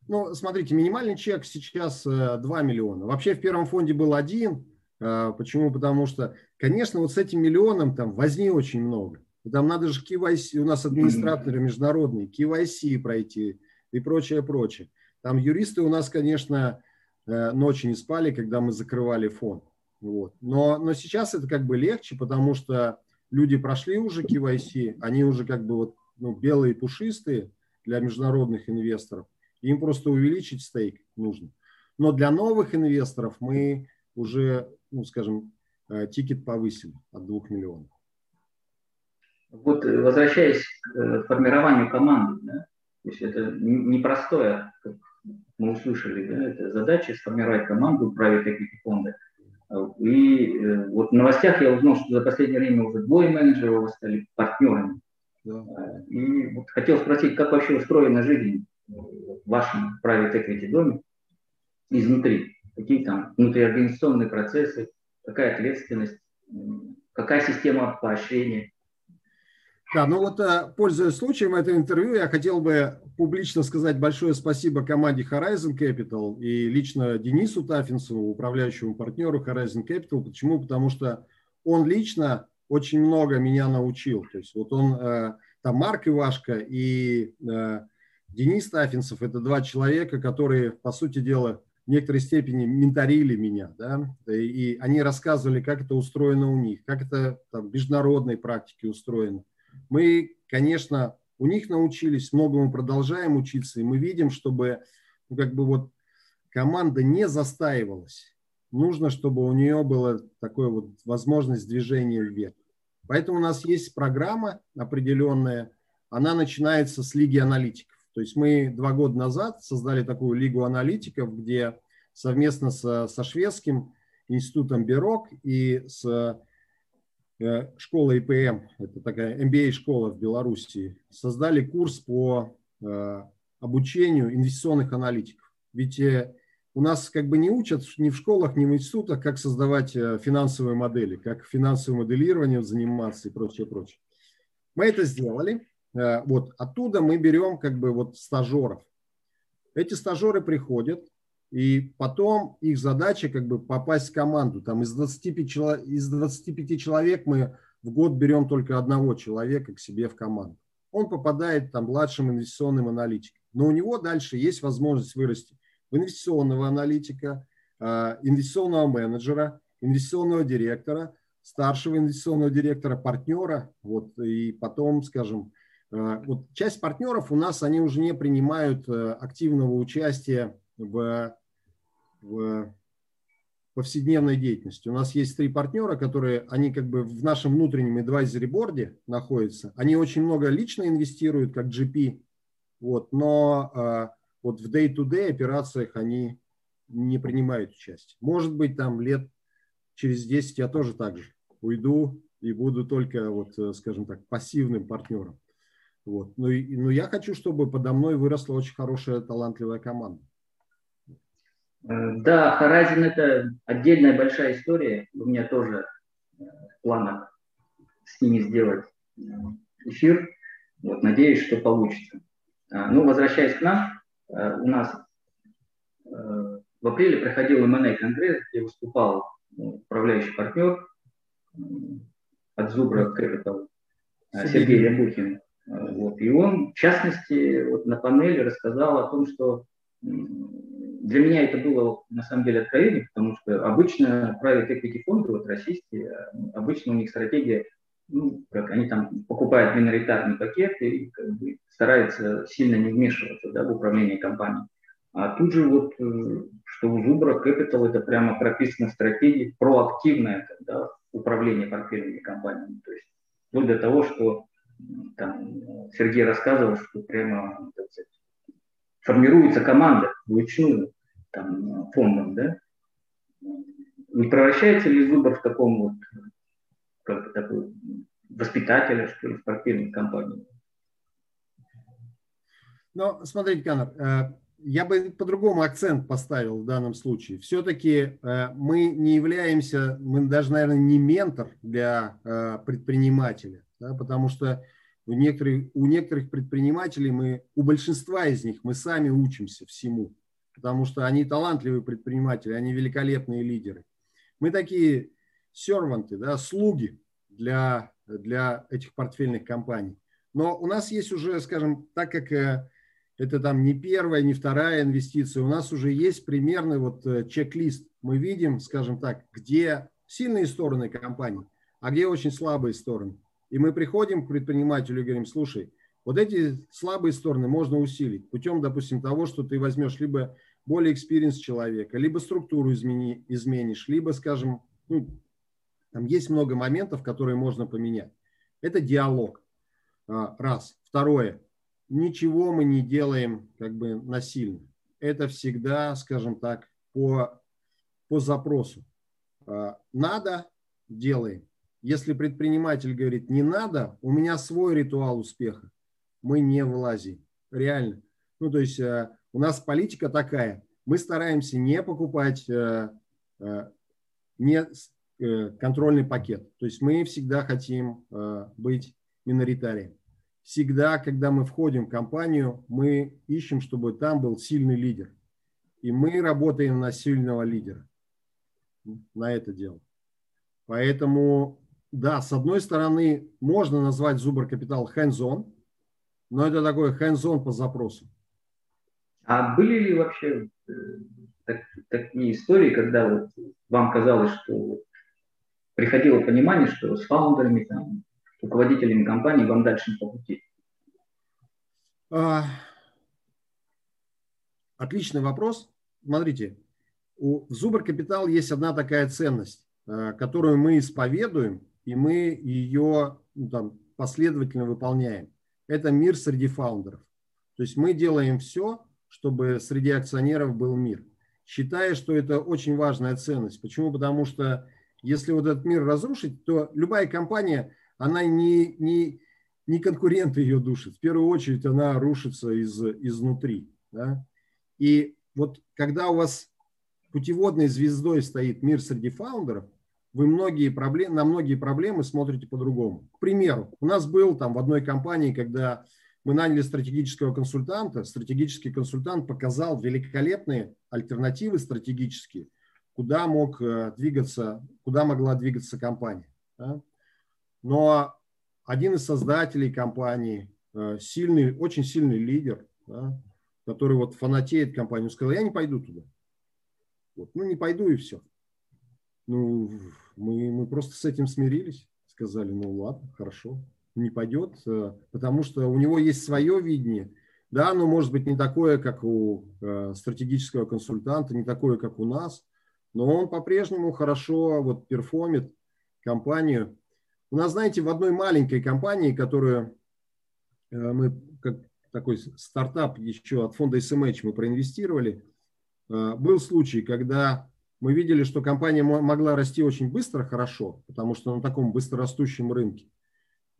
Ну, смотрите, минимальный чек сейчас 2 э, миллиона. Вообще в первом фонде был один. А, почему? Потому что, конечно, вот с этим миллионом там возни очень много. Там надо же KYC, у нас администраторы международные, KYC пройти и прочее, прочее. Там юристы у нас, конечно, э, ночи не спали, когда мы закрывали фонд. Вот. Но, но сейчас это как бы легче, потому что люди прошли уже KYC, они уже как бы вот, ну, белые пушистые для международных инвесторов. Им просто увеличить стейк нужно. Но для новых инвесторов мы уже, ну, скажем, э, тикет повысили от 2 миллионов. Вот э, возвращаясь к э, формированию команды, да, то есть это непростое, как мы услышали, да, это задача сформировать команду private equity фонда. И вот в новостях я узнал, что за последнее время уже двое менеджеров стали партнерами. Да. И вот хотел спросить, как вообще устроена жизнь вашем private equity доме изнутри? Какие там внутриорганизационные процессы, какая ответственность, какая система поощрения? Да, ну вот, э, пользуясь случаем этого интервью, я хотел бы публично сказать большое спасибо команде Horizon Capital и лично Денису Тафинцеву, управляющему партнеру Horizon Capital. Почему? Потому что он лично очень много меня научил. То есть вот он, э, там Марк Ивашко и э, Денис Тафинцев – это два человека, которые, по сути дела, в некоторой степени менторили меня, да, и они рассказывали, как это устроено у них, как это там, в международной практике устроено. Мы, конечно, у них научились, многому продолжаем учиться, и мы видим, чтобы ну, как бы вот команда не застаивалась. Нужно, чтобы у нее была такая вот возможность движения вверх. Поэтому у нас есть программа определенная, она начинается с Лиги аналитиков. То есть мы два года назад создали такую Лигу аналитиков, где совместно со, со шведским институтом Бирок и с э, школой ИПМ, это такая MBA-школа в Белоруссии, создали курс по э, обучению инвестиционных аналитиков. Ведь э, у нас как бы не учат ни в школах, ни в институтах, как создавать финансовые модели, как финансовым моделированием заниматься и прочее, прочее. Мы это сделали. Вот оттуда мы берем как бы вот стажеров. Эти стажеры приходят, и потом их задача как бы попасть в команду. Там из 25, из 25 человек мы в год берем только одного человека к себе в команду. Он попадает там младшим инвестиционным аналитиком. Но у него дальше есть возможность вырасти в инвестиционного аналитика, а, инвестиционного менеджера, инвестиционного директора, старшего инвестиционного директора, партнера. Вот, и потом, скажем, вот часть партнеров у нас, они уже не принимают э, активного участия в, в повседневной деятельности. У нас есть три партнера, которые, они как бы в нашем внутреннем advisory борде находятся. Они очень много лично инвестируют, как GP, вот, но э, вот в day-to-day операциях они не принимают участие. Может быть, там лет через 10 я тоже так же уйду и буду только, вот, э, скажем так, пассивным партнером. Вот. Но, но я хочу, чтобы подо мной выросла очень хорошая, талантливая команда. Э, да, Харазин это отдельная большая история. У меня тоже э, в планах с ними сделать э, эфир. Вот, надеюсь, что получится. А, ну, возвращаясь к нам, у нас в апреле проходил МНА конгресс, где выступал управляющий партнер от Зубра Capital Сергей Рябухин. Вот. И он, в частности, вот на панели рассказал о том, что для меня это было на самом деле откровение, потому что обычно private equity фонды, вот российские, обычно у них стратегия, ну, как они там покупают миноритарный пакет и как бы, стараются сильно не вмешиваться да, в управление компанией. А тут же вот, э, что у Зубра Capital это прямо прописано в стратегии проактивное да, управление портфельными компаниями. То есть вплоть до того, что там, Сергей рассказывал, что прямо сказать, формируется команда вручную там, фондом, да? Не превращается ли выбор в таком вот, как бы такой, воспитателя, что ли, в портфельной компании? Ну, смотрите, Канар, э, я бы по-другому акцент поставил в данном случае. Все-таки э, мы не являемся, мы даже, наверное, не ментор для э, предпринимателя, да, потому что у некоторых, у некоторых предпринимателей мы, у большинства из них мы сами учимся всему, потому что они талантливые предприниматели, они великолепные лидеры. Мы такие серванты, да, слуги для, для этих портфельных компаний. Но у нас есть уже, скажем, так как э, это там не первая, не вторая инвестиция, у нас уже есть примерный вот э, чек-лист. Мы видим, скажем так, где сильные стороны компании, а где очень слабые стороны. И мы приходим к предпринимателю и говорим, слушай, вот эти слабые стороны можно усилить путем, допустим, того, что ты возьмешь либо более experienced человека, либо структуру измени, изменишь, либо, скажем, ну, там есть много моментов, которые можно поменять. Это диалог. А, раз. Второе. Ничего мы не делаем как бы насильно. Это всегда, скажем так, по, по запросу. А, надо – делаем. Если предприниматель говорит, не надо, у меня свой ритуал успеха, мы не влазим. Реально. Ну, то есть э, у нас политика такая. Мы стараемся не покупать э, э, не контрольный пакет. То есть мы всегда хотим быть миноритарием. Всегда, когда мы входим в компанию, мы ищем, чтобы там был сильный лидер. И мы работаем на сильного лидера. На это дело. Поэтому да, с одной стороны, можно назвать Зубр Капитал hands-on, но это такой hands-on по запросу. А были ли вообще э, так, такие истории, когда вот вам казалось, что приходило понимание, что с фаундерами, там, руководителями компании вам дальше не по пути? А, отличный вопрос. Смотрите, у, в Зубр Капитал есть одна такая ценность, э, которую мы исповедуем, и мы ее ну, там, последовательно выполняем. это мир среди фаундеров. То есть мы делаем все, чтобы среди акционеров был мир, считая, что это очень важная ценность. Почему? Потому что если вот этот мир разрушить, то любая компания, она не, не, не конкуренты ее душит. В первую очередь она рушится из, изнутри. Да? И вот когда у вас путеводной звездой стоит мир среди фаундеров, вы многие проблемы, на многие проблемы смотрите по-другому. К примеру, у нас был там в одной компании, когда мы наняли стратегического консультанта, стратегический консультант показал великолепные альтернативы стратегические, куда мог э, двигаться, куда могла двигаться компания. Да? Но один из создателей компании, э, сильный, очень сильный лидер, да, который вот фанатеет компанию, сказал, я не пойду туда. Вот, ну, не пойду и все. Ну, мы, мы просто с этим смирились. Сказали, ну ладно, хорошо, не пойдет, э, потому что у него есть свое видение. Да, оно может быть не такое, как у э, стратегического консультанта, не такое, как у нас, но он по-прежнему хорошо вот перформит компанию. У нас, знаете, в одной маленькой компании, которую э, мы, как такой стартап еще от фонда SMH мы проинвестировали, был случай, когда мы видели, что компания могла расти очень быстро, хорошо, потому что на таком быстрорастущем рынке.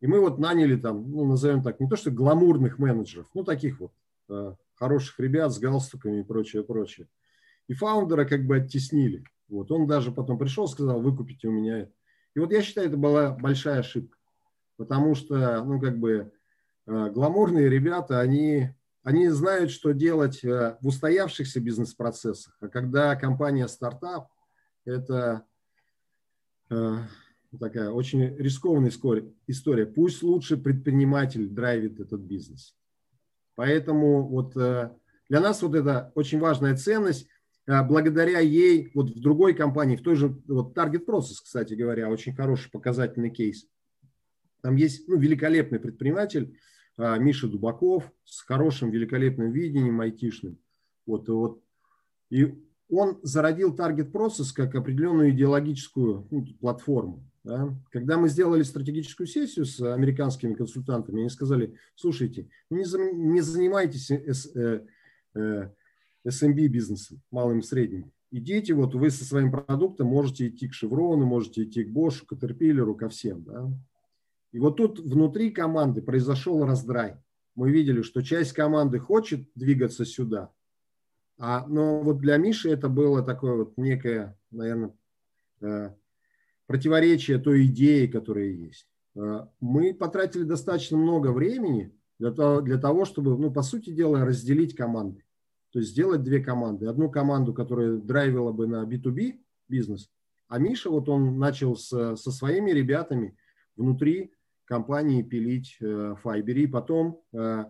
И мы вот наняли там, ну, назовем так, не то что гламурных менеджеров, ну, таких вот э, хороших ребят с галстуками и прочее, прочее. И фаундера как бы оттеснили. Вот он даже потом пришел, сказал, выкупите у меня это. И вот я считаю, это была большая ошибка, потому что, ну, как бы э, гламурные ребята, они они знают, что делать э, в устоявшихся бизнес-процессах. А когда компания стартап, это э, такая очень рискованная история. Пусть лучше предприниматель драйвит этот бизнес. Поэтому вот э, для нас вот это очень важная ценность. Благодаря ей вот в другой компании, в той же вот Target Process, кстати говоря, очень хороший показательный кейс. Там есть ну, великолепный предприниматель, Миша Дубаков с хорошим, великолепным видением айтишным. Вот, вот. И он зародил Target Process как определенную идеологическую ну, платформу. Да? Когда мы сделали стратегическую сессию с американскими консультантами, они сказали, слушайте, не, не занимайтесь SMB э, э, бизнесом, малым и средним. Идите, вот вы со своим продуктом можете идти к Шеврону, можете идти к Бошу, к Caterpillar, ко всем. Да? И вот тут внутри команды произошел раздрай. Мы видели, что часть команды хочет двигаться сюда, а, но вот для Миши это было такое вот некое, наверное, э, противоречие той идеи, которая есть. Э, мы потратили достаточно много времени для того, для того чтобы, ну, по сути дела, разделить команды. То есть сделать две команды. Одну команду, которая драйвила бы на B2B бизнес, а Миша, вот он начал с, со своими ребятами внутри компании пилить э, Fiber. И потом э,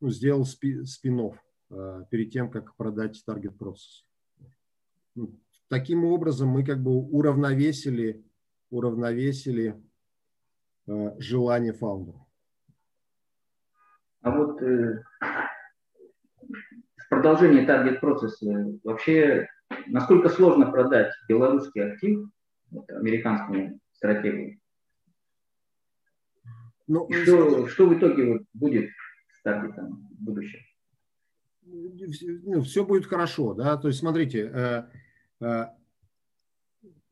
ну, сделал спи, спин э, перед тем, как продать Target Process. Ну, таким образом мы как бы уравновесили, уравновесили желание фаундера. А вот э, продолжении Target Process вообще насколько сложно продать белорусский актив вот, американскому стратегу? Ну, что, что в итоге вот будет с таргетом в будущем? Ну, все будет хорошо, да, то есть смотрите, э, э,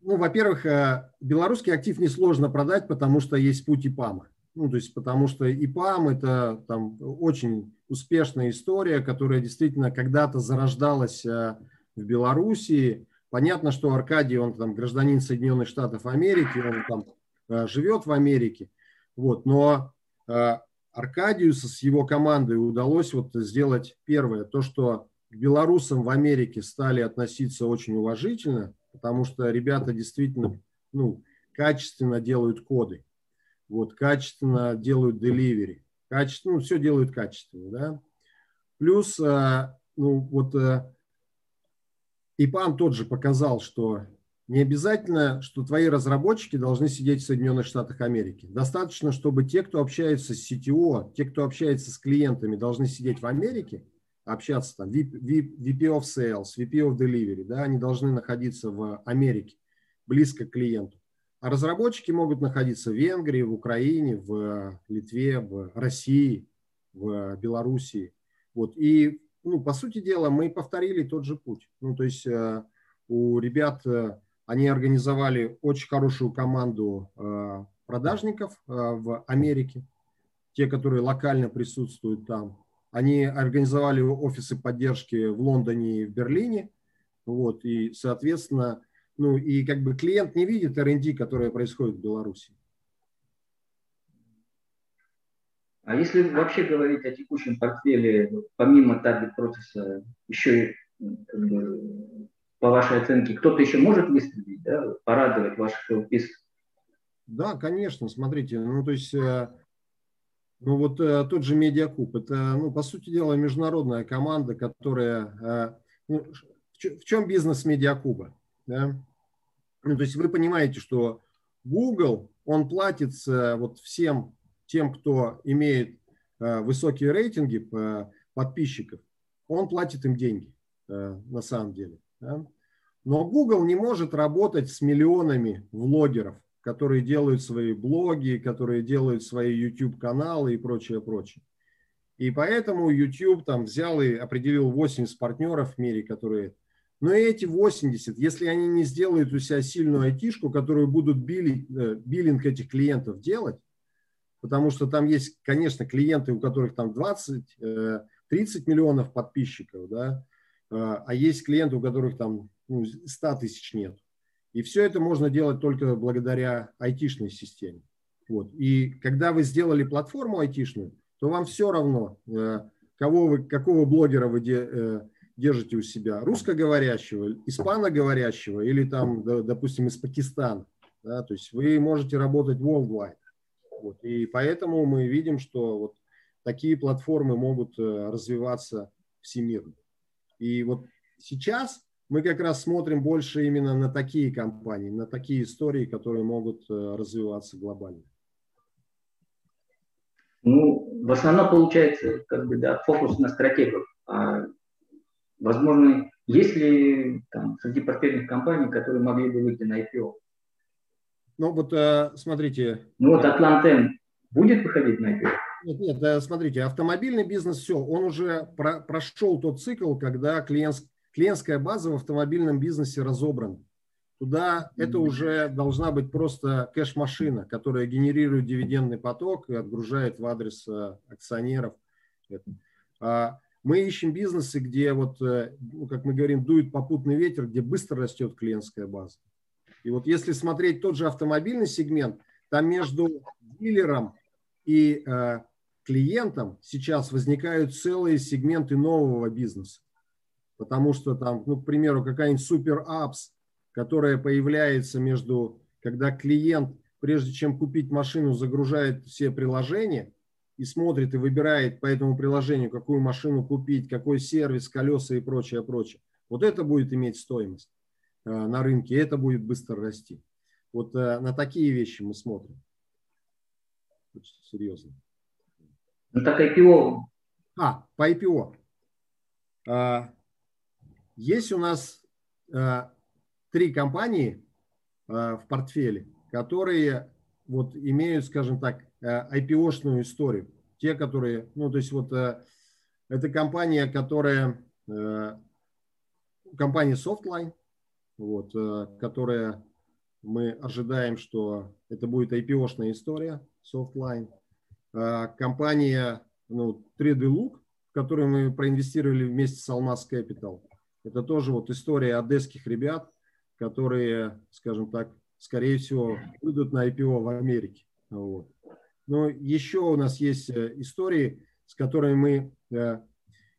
ну, во-первых, э, белорусский актив несложно продать, потому что есть путь ИПАМа. Ну, то есть потому что ИПАМ – это там очень успешная история, которая действительно когда-то зарождалась в Белоруссии. Понятно, что Аркадий, он там гражданин Соединенных Штатов Америки, он там живет в Америке. Вот, но э, Аркадиусу с его командой удалось вот сделать первое, то, что к белорусам в Америке стали относиться очень уважительно, потому что ребята действительно ну, качественно делают коды, вот, качественно делают деливери, качественно, ну, все делают качественно, да. Плюс, э, ну, вот э, ИПАН тот же показал, что не обязательно, что твои разработчики должны сидеть в Соединенных Штатах Америки. Достаточно, чтобы те, кто общается с CTO, те, кто общается с клиентами, должны сидеть в Америке, общаться там, VP of Sales, VP of Delivery, да, они должны находиться в Америке, близко к клиенту. А разработчики могут находиться в Венгрии, в Украине, в Литве, в России. в Белоруссии. Вот. И, ну, по сути дела, мы повторили тот же путь. Ну, то есть у ребят, они организовали очень хорошую команду продажников в Америке, те, которые локально присутствуют там. Они организовали офисы поддержки в Лондоне и в Берлине. Вот, и, соответственно, ну и как бы клиент не видит R&D, которое происходит в Беларуси. А если вообще говорить о текущем портфеле, помимо таргет процесса, еще как бы, по вашей оценке, кто-то еще может выстрелить, да, порадовать ваших LPs? Да, конечно, смотрите, ну то есть, э, ну вот э, тот же Медиакуб, это, ну по сути дела, международная команда, которая, э, ну, в чем бизнес Медиакуба? Да? Ну, то есть вы понимаете, что Google, он платит вот всем тем, кто имеет высокие рейтинги подписчиков, он платит им деньги на самом деле. Да? Но Google не может работать с миллионами влогеров, которые делают свои блоги, которые делают свои YouTube-каналы и прочее, прочее. И поэтому YouTube там взял и определил 80 партнеров в мире, которые но эти 80, если они не сделают у себя сильную айтишку, которую будут билли, э, биллинг этих клиентов делать, потому что там есть, конечно, клиенты, у которых там 20, 30 э, миллионов подписчиков, да, а есть клиенты, у которых там ну, 100 тысяч нет. И все это можно делать только благодаря айтишной системе. Вот. И когда вы сделали платформу айтишную, то вам все равно, кого вы, какого блогера вы держите у себя русскоговорящего, испаноговорящего или там, допустим, из Пакистана. Да, то есть вы можете работать worldwide. Вот, и поэтому мы видим, что вот такие платформы могут э, развиваться всемирно. И вот сейчас мы как раз смотрим больше именно на такие компании, на такие истории, которые могут э, развиваться глобально. Ну, в основном получается как бы, да, фокус на стратегию. А Возможно, есть ли там, среди портфельных компаний, которые могли бы выйти на IPO? Ну вот э, смотрите. Ну вот Атлантен будет выходить на IPO? Нет, нет, смотрите, автомобильный бизнес, все, он уже про, прошел тот цикл, когда клиент, клиентская база в автомобильном бизнесе разобрана. Туда mm-hmm. это уже должна быть просто кэш-машина, которая генерирует дивидендный поток и отгружает в адрес э, акционеров. А мы ищем бизнесы, где, вот, э, ну, как мы говорим, дует попутный ветер, где быстро растет клиентская база. И вот если смотреть тот же автомобильный сегмент, там между дилером и э, клиентом сейчас возникают целые сегменты нового бизнеса. Потому что там, ну, к примеру, какая-нибудь супер апс, которая появляется между, когда клиент, прежде чем купить машину, загружает все приложения – и смотрит и выбирает по этому приложению, какую машину купить, какой сервис, колеса и прочее, прочее. Вот это будет иметь стоимость э, на рынке, и это будет быстро расти. Вот э, на такие вещи мы смотрим. Очень серьезно. Ну так IPO. А, по IPO. А, есть у нас а, три компании а, в портфеле, которые вот имеют, скажем так, IPO-шную э, историю. Те, которые, ну, то есть вот э, это компания, которая, э, компания Softline, вот, которая мы ожидаем, что это будет IPO-шная история Softline. Компания ну, 3D Look, в которую мы проинвестировали вместе с Almas Capital. Это тоже вот история одесских ребят, которые, скажем так, скорее всего, выйдут на IPO в Америке. Вот. Но еще у нас есть э, истории, с которыми мы, э,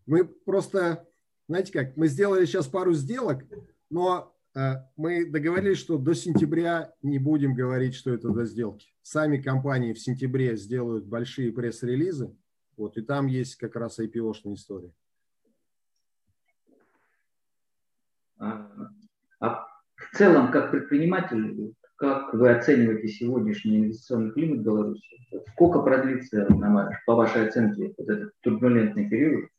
мы просто, знаете как, мы сделали сейчас пару сделок, но мы договорились, что до сентября не будем говорить, что это за сделки. Сами компании в сентябре сделают большие пресс-релизы, вот, и там есть как раз IPO-шная история. А, а в целом, как предприниматель, как вы оцениваете сегодняшний инвестиционный климат в Беларуси? Сколько продлится, по вашей оценке, вот этот турбулентный период?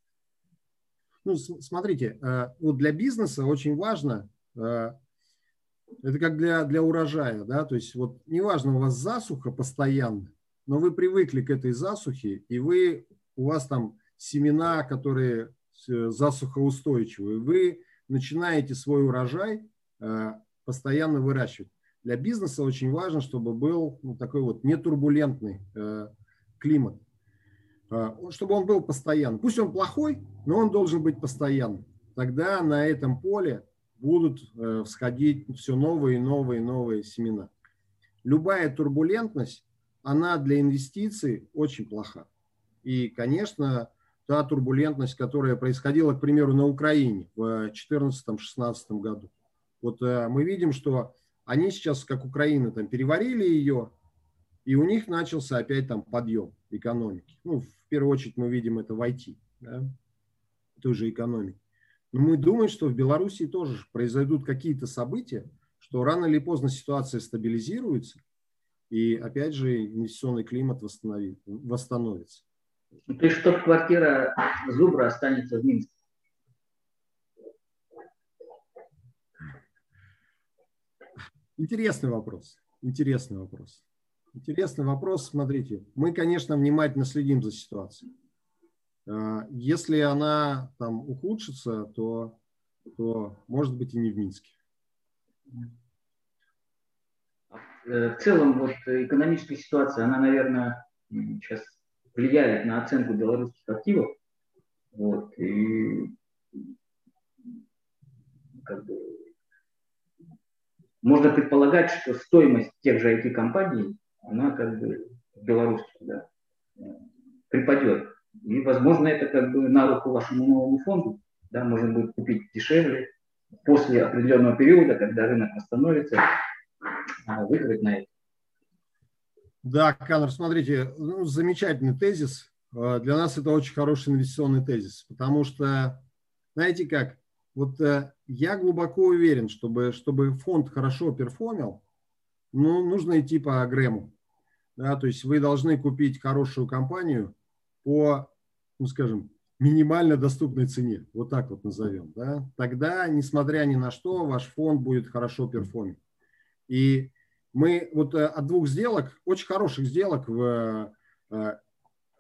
Ну, смотрите, э, вот для бизнеса очень важно, э, это как для, для урожая, да, то есть вот неважно, у вас засуха постоянно, но вы привыкли к этой засухе, и вы у вас там семена, которые засухоустойчивые, вы начинаете свой урожай постоянно выращивать. Для бизнеса очень важно, чтобы был ну, такой вот нетурбулентный э, климат, э, чтобы он был постоянный. Пусть он плохой, но он должен быть постоянным. Тогда на этом поле будут э, всходить все новые и новые и новые семена. Любая турбулентность, она для инвестиций очень плоха. И, конечно, та турбулентность, которая происходила, к примеру, на Украине в 2014-2016 году. Вот э, мы видим, что они сейчас, как Украина, там переварили ее, и у них начался опять там подъем экономики. Ну, в первую очередь мы видим это в IT, да, той же экономики. Но мы думаем, что в Беларуси тоже произойдут какие-то события, что рано или поздно ситуация стабилизируется, и опять же инвестиционный климат восстановится. То есть, что квартира Зубра останется в Минске? Интересный вопрос. Интересный вопрос. Интересный вопрос. Смотрите, мы, конечно, внимательно следим за ситуацией. А, если она там ухудшится, то, то может быть и не в Минске. В целом, вот экономическая ситуация, она, наверное, сейчас влияет на оценку белорусских активов. Вот, и как бы, можно предполагать, что стоимость тех же IT-компаний, она как бы в Беларуси да, припадет. И, возможно, это как бы на руку вашему новому фонду. Да, можно будет купить дешевле после определенного периода, когда рынок восстановится, а выиграть на это. Да, Канр, смотрите, ну, замечательный тезис. Э, для нас это очень хороший инвестиционный тезис, потому что, знаете как, вот э, я глубоко уверен, чтобы, чтобы фонд хорошо перформил, ну, нужно идти по Грэму. Да, то есть вы должны купить хорошую компанию по, ну, скажем, минимально доступной цене, вот так вот назовем. Да? Тогда, несмотря ни на что, ваш фонд будет хорошо перформить. И мы вот э, от двух сделок, очень хороших сделок в э,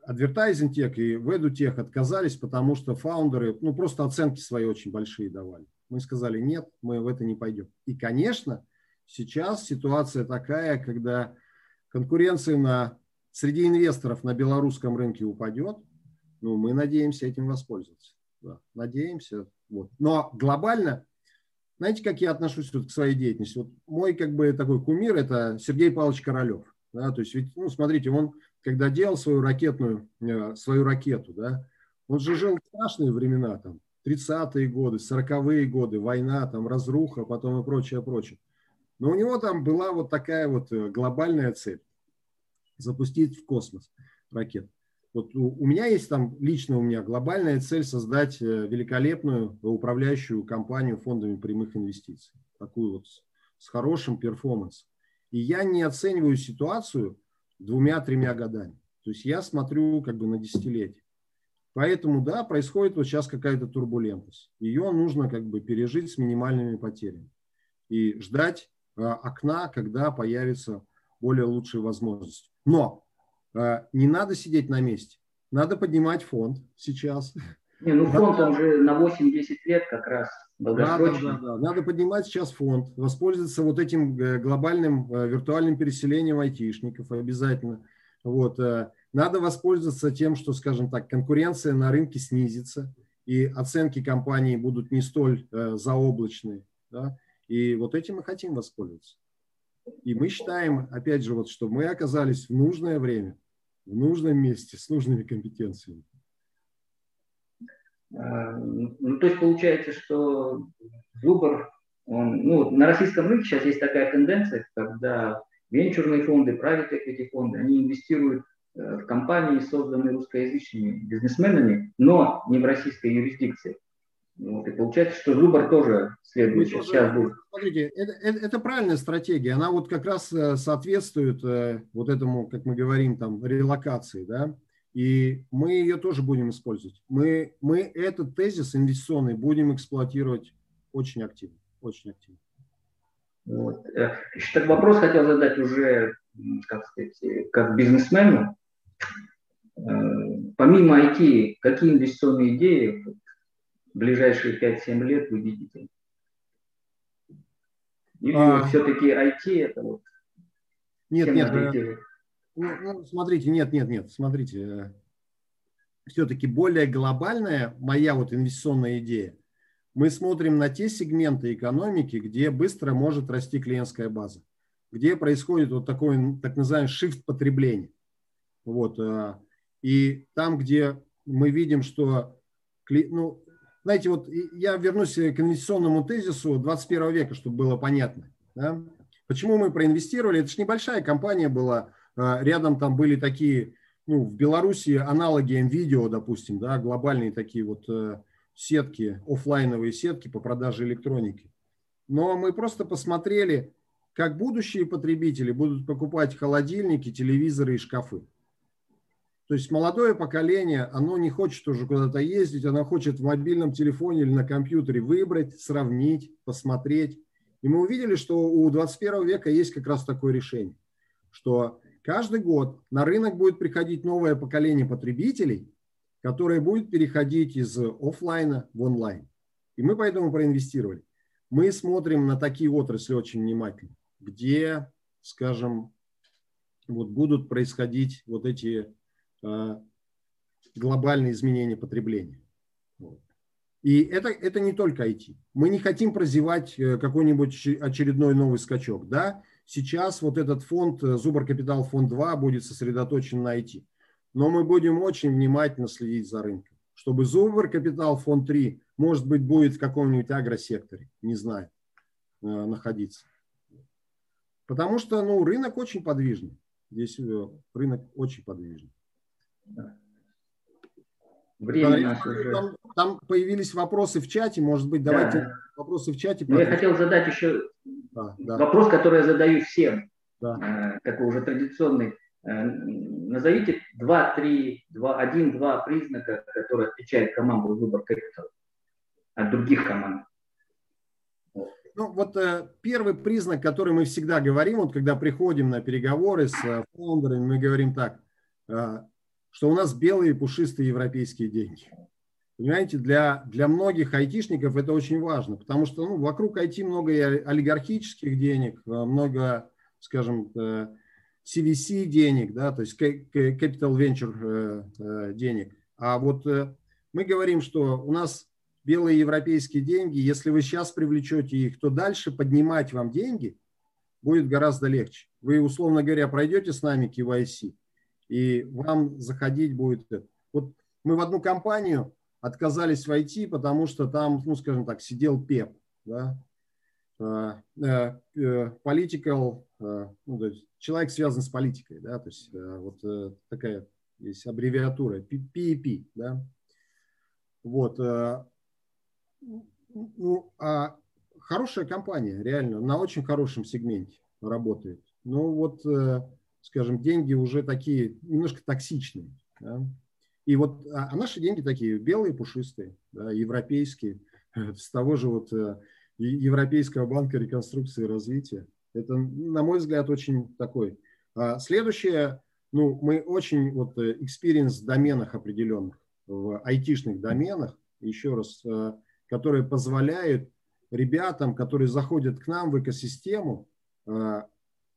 Advertising Tech и в EduTech отказались, потому что фаундеры ну, просто оценки свои очень большие давали. Мы сказали, нет, мы в это не пойдем. И, конечно, сейчас ситуация такая, когда конкуренция на, среди инвесторов на белорусском рынке упадет, ну, мы надеемся этим воспользоваться. Да, надеемся. Вот. Но глобально, знаете, как я отношусь вот к своей деятельности? Вот мой как бы такой кумир – это Сергей Павлович Королев. Да, то есть, ведь, ну, смотрите, он когда делал свою ракетную, э, свою ракету, да, он же жил в страшные времена, там, 30-е годы, 40-е годы, война, там, разруха, потом и прочее, прочее. Но у него там была вот такая вот э, глобальная цель – запустить в космос ракету. Вот у, у меня есть там, лично у меня глобальная цель создать э, великолепную управляющую компанию фондами прямых инвестиций. Такую вот с, с хорошим перформансом. И я не оцениваю ситуацию – двумя-тремя годами. То есть я смотрю как бы на десятилетие. Поэтому, да, происходит вот сейчас какая-то турбулентность. Ее нужно как бы пережить с минимальными потерями и ждать э, окна, когда появится более лучшие возможности. Но не надо сидеть на месте. Надо поднимать фонд сейчас. Не, ну фонд он же на 8-10 лет как раз долгосрочный. Да, да, да, Надо поднимать сейчас фонд, воспользоваться вот этим э, глобальным э, виртуальным переселением айтишников обязательно. Вот. Э, надо воспользоваться тем, что, скажем так, конкуренция на рынке снизится, и оценки компании будут не столь заоблачные. Да? И вот этим мы хотим воспользоваться. И мы считаем, опять же, вот, что мы оказались в нужное время, в нужном месте, с нужными компетенциями. А, ну, то есть получается, что выбор, он, ну, на российском рынке сейчас есть такая тенденция, когда венчурные фонды, private equity фонды, они инвестируют э, в компании, созданные русскоязычными бизнесменами, но не в российской юрисдикции. Вот, и получается, что выбор тоже следует ну, сейчас будет. Смотрите, это, это, это правильная стратегия. Она вот как раз э, соответствует э, вот этому, как мы говорим, там, релокации, да. И мы ее тоже будем использовать. Мы, мы этот тезис инвестиционный будем эксплуатировать очень активно. Очень активно. Вот. Еще э, так вопрос хотел задать уже, как сказать, как бизнесмену. помимо IT, какие инвестиционные идеи ближайшие 5-7 лет вы видите? Или а... все-таки IT это вот нет, нет, э, ну, ну, смотрите, нет, нет, нет, смотрите, э, все-таки более глобальная моя вот инвестиционная идея. Мы смотрим на те сегменты экономики, где быстро может расти клиентская база, где происходит вот такой так называемый shift потребления. Вот, э, и там, где мы видим, что, ну, знаете, вот я вернусь к инвестиционному тезису 21 века, чтобы было понятно. Да? Почему мы проинвестировали? Это же небольшая компания была. А, рядом там были такие, ну, в Беларуси аналоги NVIDIA, допустим, да, глобальные такие вот э, сетки, офлайновые сетки по продаже электроники. Но мы просто посмотрели, как будущие потребители будут покупать холодильники, телевизоры и шкафы. То есть молодое поколение, оно не хочет уже куда-то ездить, оно хочет в мобильном телефоне или на компьютере выбрать, сравнить, посмотреть. И мы увидели, что у 21 века есть как раз такое решение, что каждый год на рынок будет приходить новое поколение потребителей, которое будет переходить из офлайна в онлайн. И мы поэтому проинвестировали. Мы смотрим на такие отрасли очень внимательно, где, скажем, вот будут происходить вот эти глобальные изменения потребления. И это, это не только IT. Мы не хотим прозевать э, какой-нибудь очередной новый скачок. Да? Сейчас вот этот фонд, э, Зубр Капитал фонд 2, будет сосредоточен на IT. Но мы будем очень внимательно следить за рынком. Чтобы Зубр Капитал фонд 3, может быть, будет в каком-нибудь агросекторе, не знаю, э, находиться. Потому что ну, рынок очень подвижный. Здесь рынок очень подвижный. Время наше уже. Там, там появились вопросы в чате, может быть, давайте да. вопросы в чате. Я хотел задать еще да, да. вопрос, который я задаю всем, да. э, такой уже традиционный. Э, назовите два, три, два, один, два признака, которые отличают команду выбор капитала от других команд. Ну, вот э, первый признак, который мы всегда говорим, вот когда приходим на переговоры с э, фондерами, мы говорим так, э, что у нас белые пушистые европейские деньги. Понимаете, для, для многих айтишников это очень важно, потому что ну, вокруг IT много и олигархических денег, э, много, скажем, CVC э, денег, да, то есть Capital Venture э, денег. А вот мы говорим, что у нас белые европейские деньги, если вы сейчас привлечете их, то дальше поднимать вам деньги будет гораздо легче. Вы, условно говоря, пройдете с нами KYC, и вам заходить будет. Вот мы в одну компанию отказались войти, потому что там, ну, скажем так, сидел ПЕП, да, а, э, э, political, э, ну, то есть человек связан с политикой, да, то есть вот такая есть аббревиатура PEP, да, вот, ну, а хорошая компания, реально, на очень хорошем сегменте работает. Ну, вот скажем, деньги уже такие немножко токсичные. Да? И вот, а, а наши деньги такие белые, пушистые, да, европейские, с того же вот э, Европейского банка реконструкции и развития. Это, на мой взгляд, очень такой. А следующее, ну, мы очень вот э, experience в доменах определенных, в айтишных доменах, еще раз, э, которые позволяют ребятам, которые заходят к нам в экосистему,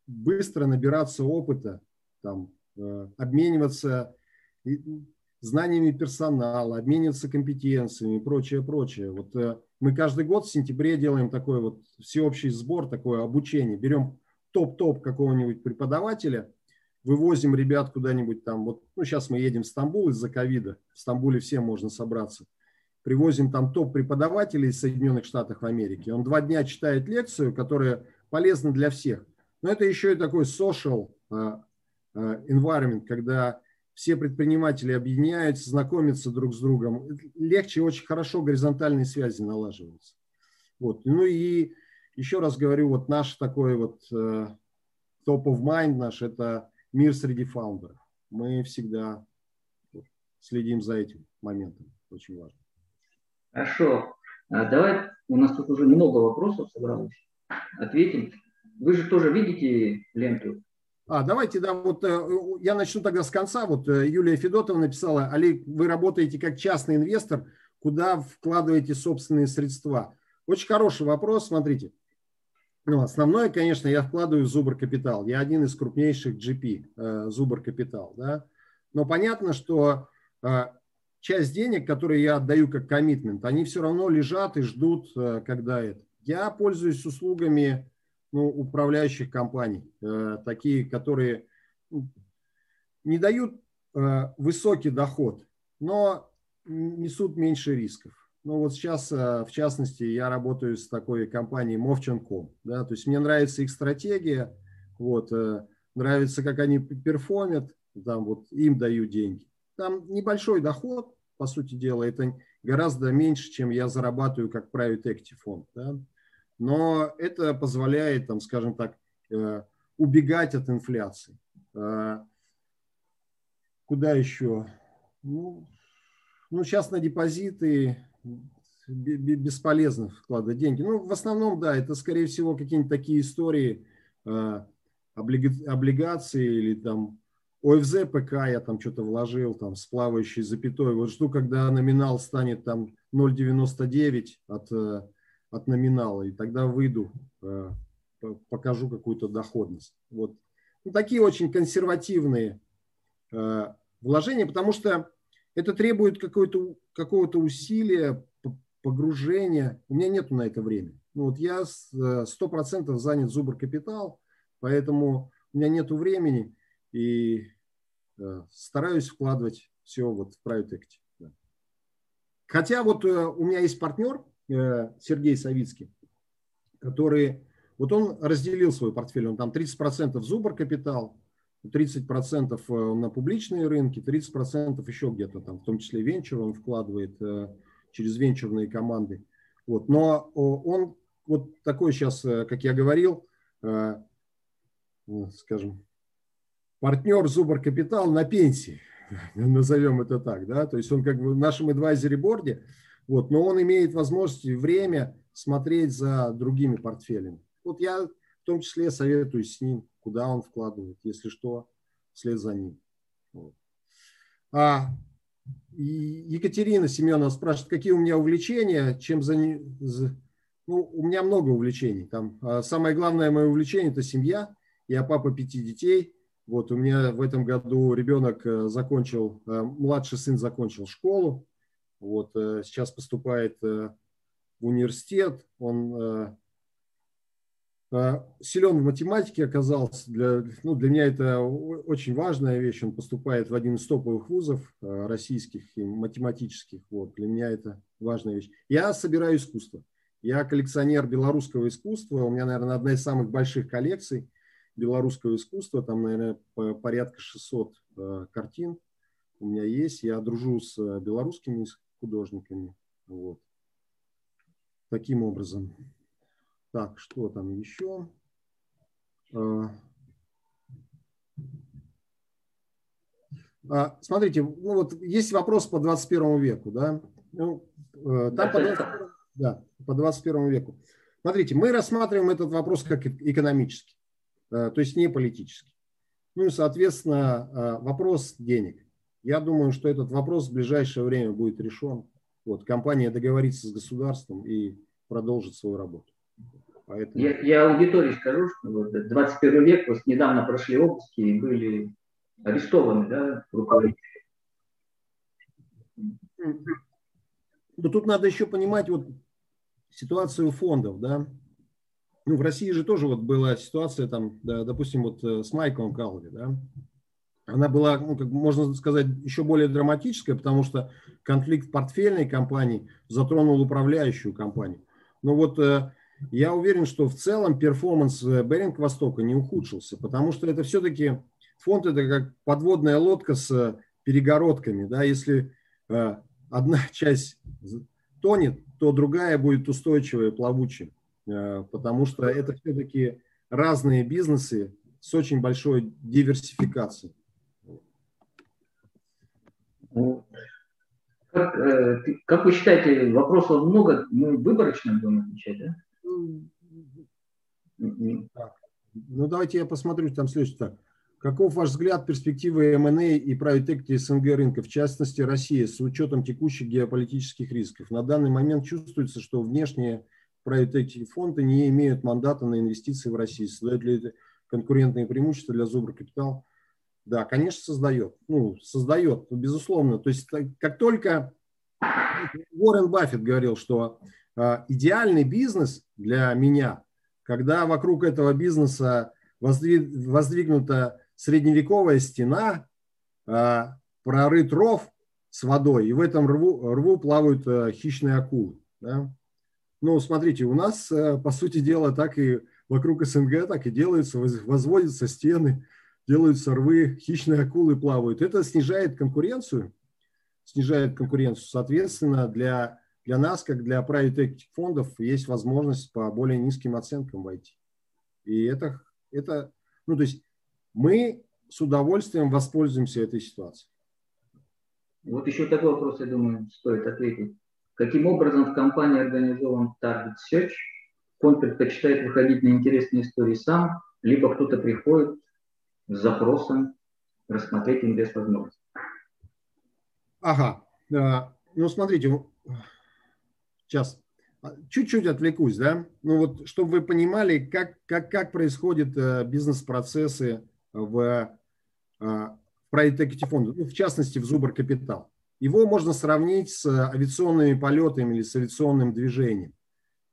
быстро набираться опыта, там, э, обмениваться знаниями персонала, обмениваться компетенциями и прочее, прочее. Вот э, мы каждый год в сентябре делаем такой вот всеобщий сбор, такое обучение. Берем топ-топ какого-нибудь преподавателя, вывозим ребят куда-нибудь там. Вот, ну, сейчас мы едем в Стамбул из-за ковида. В Стамбуле всем можно собраться. Привозим там топ-преподавателей из Соединенных Штатов Америки. Он два дня читает лекцию, которая полезна для всех. Но это еще и такой social а, а, environment, когда все предприниматели объединяются, знакомятся друг с другом. Легче, очень хорошо горизонтальные связи налаживаются. Вот. Ну и еще раз говорю, вот наш такой вот э, top of mind наш – это мир среди фаундеров. Мы всегда следим за этим моментом. Очень важно. Хорошо. А давай, у нас тут уже много вопросов собралось. Ответим. Вы же тоже видите ленту А, давайте, да, вот э, я начну тогда с конца. Вот э, Юлия Федотова написала, Олег, вы работаете как частный инвестор, куда вкладываете собственные средства? Очень хороший вопрос, смотрите. Ну, основное, конечно, я вкладываю в Зубр Капитал. Я один из крупнейших GP, э, Зубр Капитал, да. Но понятно, что часть денег, которые я отдаю как коммитмент, они все равно лежат и ждут, когда это. Я пользуюсь услугами ну, управляющих компаний, э, такие, которые не дают э, высокий доход, но несут меньше рисков. Ну вот сейчас, в частности, я работаю с такой компанией Movchan.com. Да, то есть мне нравится их стратегия, вот, нравится, как они перформят, там вот им даю деньги. Там небольшой доход, по сути дела, это гораздо меньше, чем я зарабатываю как private equity фонд. Да? Но это позволяет, там, скажем так, э, убегать от инфляции. Э, куда еще? Ну, ну, сейчас на депозиты бесполезно вкладывать деньги. Ну, в основном, да, это, скорее всего, какие-нибудь такие истории, э, облигации или там ОФЗ ПК я там что-то вложил, там с плавающей запятой. Вот жду, когда номинал станет там 0,99 от, от номинала, и тогда выйду, э, покажу какую-то доходность. Вот. Ну, такие очень консервативные э, вложения, потому что это требует какого-то какого усилия, погружения. У меня нету на это времени. Ну, вот я 100% занят Зубр Капитал, поэтому у меня нету времени. И Э, стараюсь вкладывать все вот в private equity. Хотя вот э, у меня есть партнер э, Сергей Савицкий, который, вот он разделил свой портфель, он там 30% Зубр капитал, 30% на публичные рынки, 30% еще где-то там, в том числе венчур он вкладывает через венчурные команды. Вот. Но он вот такой сейчас, как я говорил, скажем, партнер Зубр Капитал на пенсии, назовем это так, да, то есть он как бы в нашем адвайзере борде, вот, но он имеет возможность и время смотреть за другими портфелями. Вот я в том числе советую с ним, куда он вкладывает, если что, вслед за ним. Вот. А Екатерина Семенова спрашивает, какие у меня увлечения, чем за... Ну, у меня много увлечений. Там, а самое главное мое увлечение – это семья. Я папа пяти детей – вот у меня в этом году ребенок э, закончил, э, младший сын закончил школу, вот э, сейчас поступает в университет, он силен в математике оказался. Для, ну, для меня это очень важная вещь. Он поступает в один из топовых вузов российских и математических. Вот, для меня это важная вещь. Я собираю искусство. Я коллекционер белорусского искусства. У меня, наверное, одна из самых больших коллекций белорусского искусства, там, наверное, порядка 600 э, картин у меня есть. Я дружу с э, белорусскими художниками. Вот. Таким образом. Так, что там еще? Э, а, смотрите, ну вот есть вопрос по 21 веку, да? Ну, там по 21, да, по 21 веку. Смотрите, мы рассматриваем этот вопрос как экономический. Э, то есть не политический. Ну и, соответственно, э, вопрос денег. Я думаю, что этот вопрос в ближайшее время будет решен. Вот, компания договорится с государством и продолжит свою работу. Поэтому... Я, я аудитории скажу, что вот 21 век, вот недавно прошли обыски и были арестованы да, руководители. Но тут надо еще понимать вот ситуацию фондов, да, ну, в России же тоже вот была ситуация, там, да, допустим, вот э, с Майком Калви, да, она была, ну, как можно сказать, еще более драматическая, потому что конфликт портфельной компании затронул управляющую компанию. Но вот э, я уверен, что в целом перформанс э, Беринг Востока не ухудшился, потому что это все-таки фонд это как подводная лодка с перегородками, да, если э, одна часть тонет, то другая будет устойчивая, плавучая. Э, потому что это все-таки разные бизнесы с очень большой диверсификацией. Как, э, как вы считаете, вопросов много, мы выборочно будем отвечать, да? Так. Ну, давайте я посмотрю, там следующий так. Каков ваш взгляд перспективы МНА и private equity СНГ рынка, в частности России, с учетом текущих геополитических рисков? На данный момент чувствуется, что внешние private equity фонды не имеют мандата на инвестиции в Россию. Создает ли это конкурентные преимущества для Зубра Капитал? Да, конечно, создает. Ну, создает, безусловно. То есть как только Уоррен Баффет говорил, что э, идеальный бизнес для меня, когда вокруг этого бизнеса воздвигнута средневековая стена, э, прорыт ров с водой, и в этом рву, рву плавают э, хищные акулы. Да? Ну, смотрите, у нас, э, по сути дела, так и вокруг СНГ так и делаются, возводятся стены, делаются рвы, хищные акулы плавают. Это снижает конкуренцию, снижает конкуренцию. Соответственно, для, для нас, как для private equity фондов, есть возможность по более низким оценкам войти. И это, это, ну, то есть мы с удовольствием воспользуемся этой ситуацией. Вот еще такой вопрос, я думаю, стоит ответить. Каким образом в компании организован Target Search? Фонд предпочитает выходить на интересные истории сам, либо кто-то приходит с запросом рассмотреть инвест-возможность. Ага. Ну, смотрите, сейчас чуть-чуть отвлекусь, да? Ну, вот, чтобы вы понимали, как, как, как происходят э, бизнес-процессы в, э, в private equity фонде, ну, в частности, в Зубр Капитал. Его можно сравнить с авиационными полетами или с авиационным движением.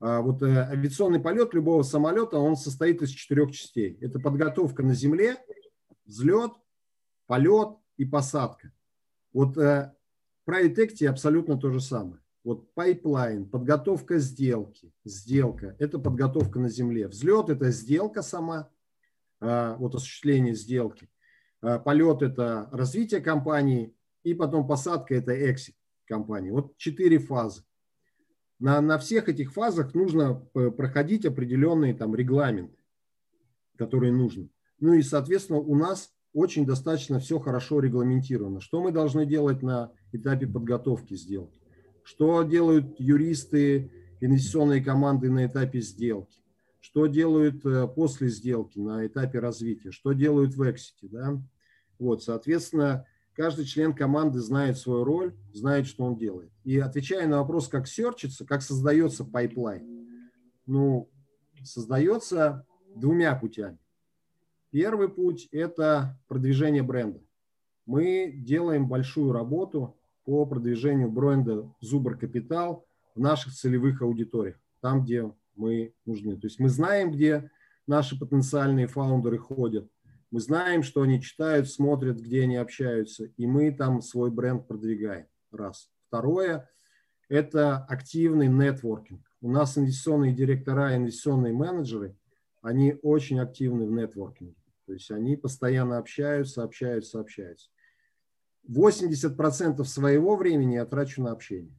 А вот э, авиационный полет любого самолета, он состоит из четырех частей. Это подготовка на земле, взлет, полет и посадка. Вот э, private equity абсолютно то же самое. Вот pipeline, подготовка сделки, сделка – это подготовка на земле. Взлет – это сделка сама, а, вот осуществление сделки. А, полет – это развитие компании, и потом посадка – это exit компании. Вот четыре фазы. На, на всех этих фазах нужно э, проходить определенные там регламенты, которые нужны. Ну и, соответственно, у нас очень достаточно все хорошо регламентировано. Что мы должны делать на этапе подготовки сделки? Что делают юристы, инвестиционные команды на этапе сделки? Что делают э, после сделки на этапе развития? Что делают в эксите? Да? Вот, соответственно, Каждый член команды знает свою роль, знает, что он делает. И отвечая на вопрос, как серчится, как создается pipeline, ну, создается двумя путями. Первый путь – это продвижение бренда. Мы делаем большую работу по продвижению бренда Зубр Капитал в наших целевых аудиториях, там, где мы нужны. То есть мы знаем, где наши потенциальные фаундеры ходят, мы знаем, что они читают, смотрят, где они общаются, и мы там свой бренд продвигаем. Раз. Второе – это активный нетворкинг. У нас инвестиционные директора, инвестиционные менеджеры, они очень активны в нетворкинге. То есть они постоянно общаются, общаются, общаются. 80% своего времени я трачу на общение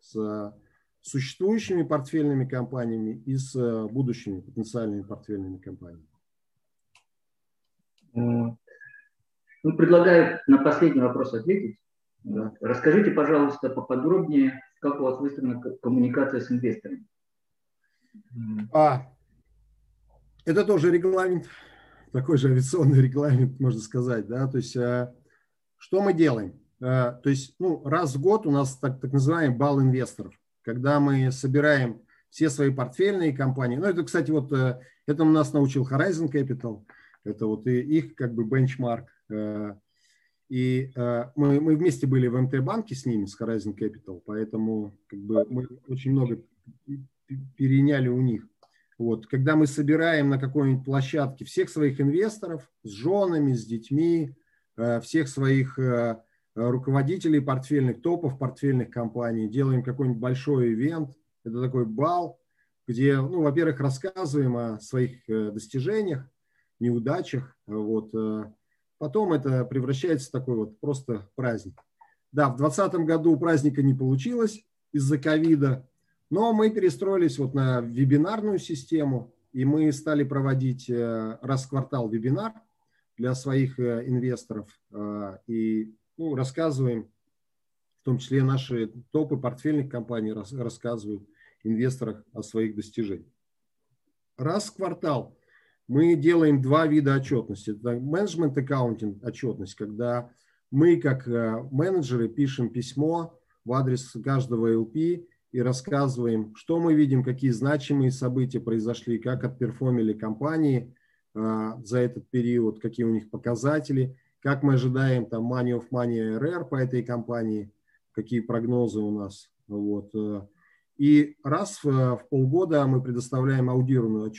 с существующими портфельными компаниями и с будущими потенциальными портфельными компаниями. Ну, предлагаю на последний вопрос ответить. Да. Расскажите, пожалуйста, поподробнее, как у вас выстроена коммуникация с инвесторами. А, это тоже регламент, такой же авиационный регламент, можно сказать. Да? То есть, а, что мы делаем? А, то есть, ну, раз в год у нас так, так называемый бал инвесторов, когда мы собираем все свои портфельные компании. Ну, это, кстати, вот э, это нас научил Horizon Capital – это вот и их как бы бенчмарк. Э, и э, мы, мы вместе были в МТ-банке с ними, с Horizon Capital, поэтому как бы мы очень много переняли у них. Вот, когда мы собираем на какой-нибудь площадке всех своих инвесторов с женами, с детьми, э, всех своих руководителей портфельных, топов портфельных компаний, делаем какой-нибудь большой ивент, это такой бал, где, ну, во-первых, рассказываем о своих достижениях, неудачах. Вот. Э, потом это превращается в такой вот просто праздник. Да, в 2020 году праздника не получилось из-за ковида, но мы перестроились вот на вебинарную систему, и мы стали проводить э, раз в квартал вебинар для своих э, инвесторов и ну, рассказываем, в том числе наши топы портфельных компаний рассказывают инвесторах о своих достижениях. Раз в квартал мы делаем два вида отчетности. Это менеджмент аккаунтинг отчетность, когда мы как э, менеджеры пишем письмо в адрес каждого LP и рассказываем, что мы видим, какие значимые события произошли, как отперформили компании э, за этот период, какие у них показатели, как мы ожидаем там money of money RR по этой компании, какие прогнозы у нас. Вот. Э. И раз в, в полгода мы предоставляем аудированную отчет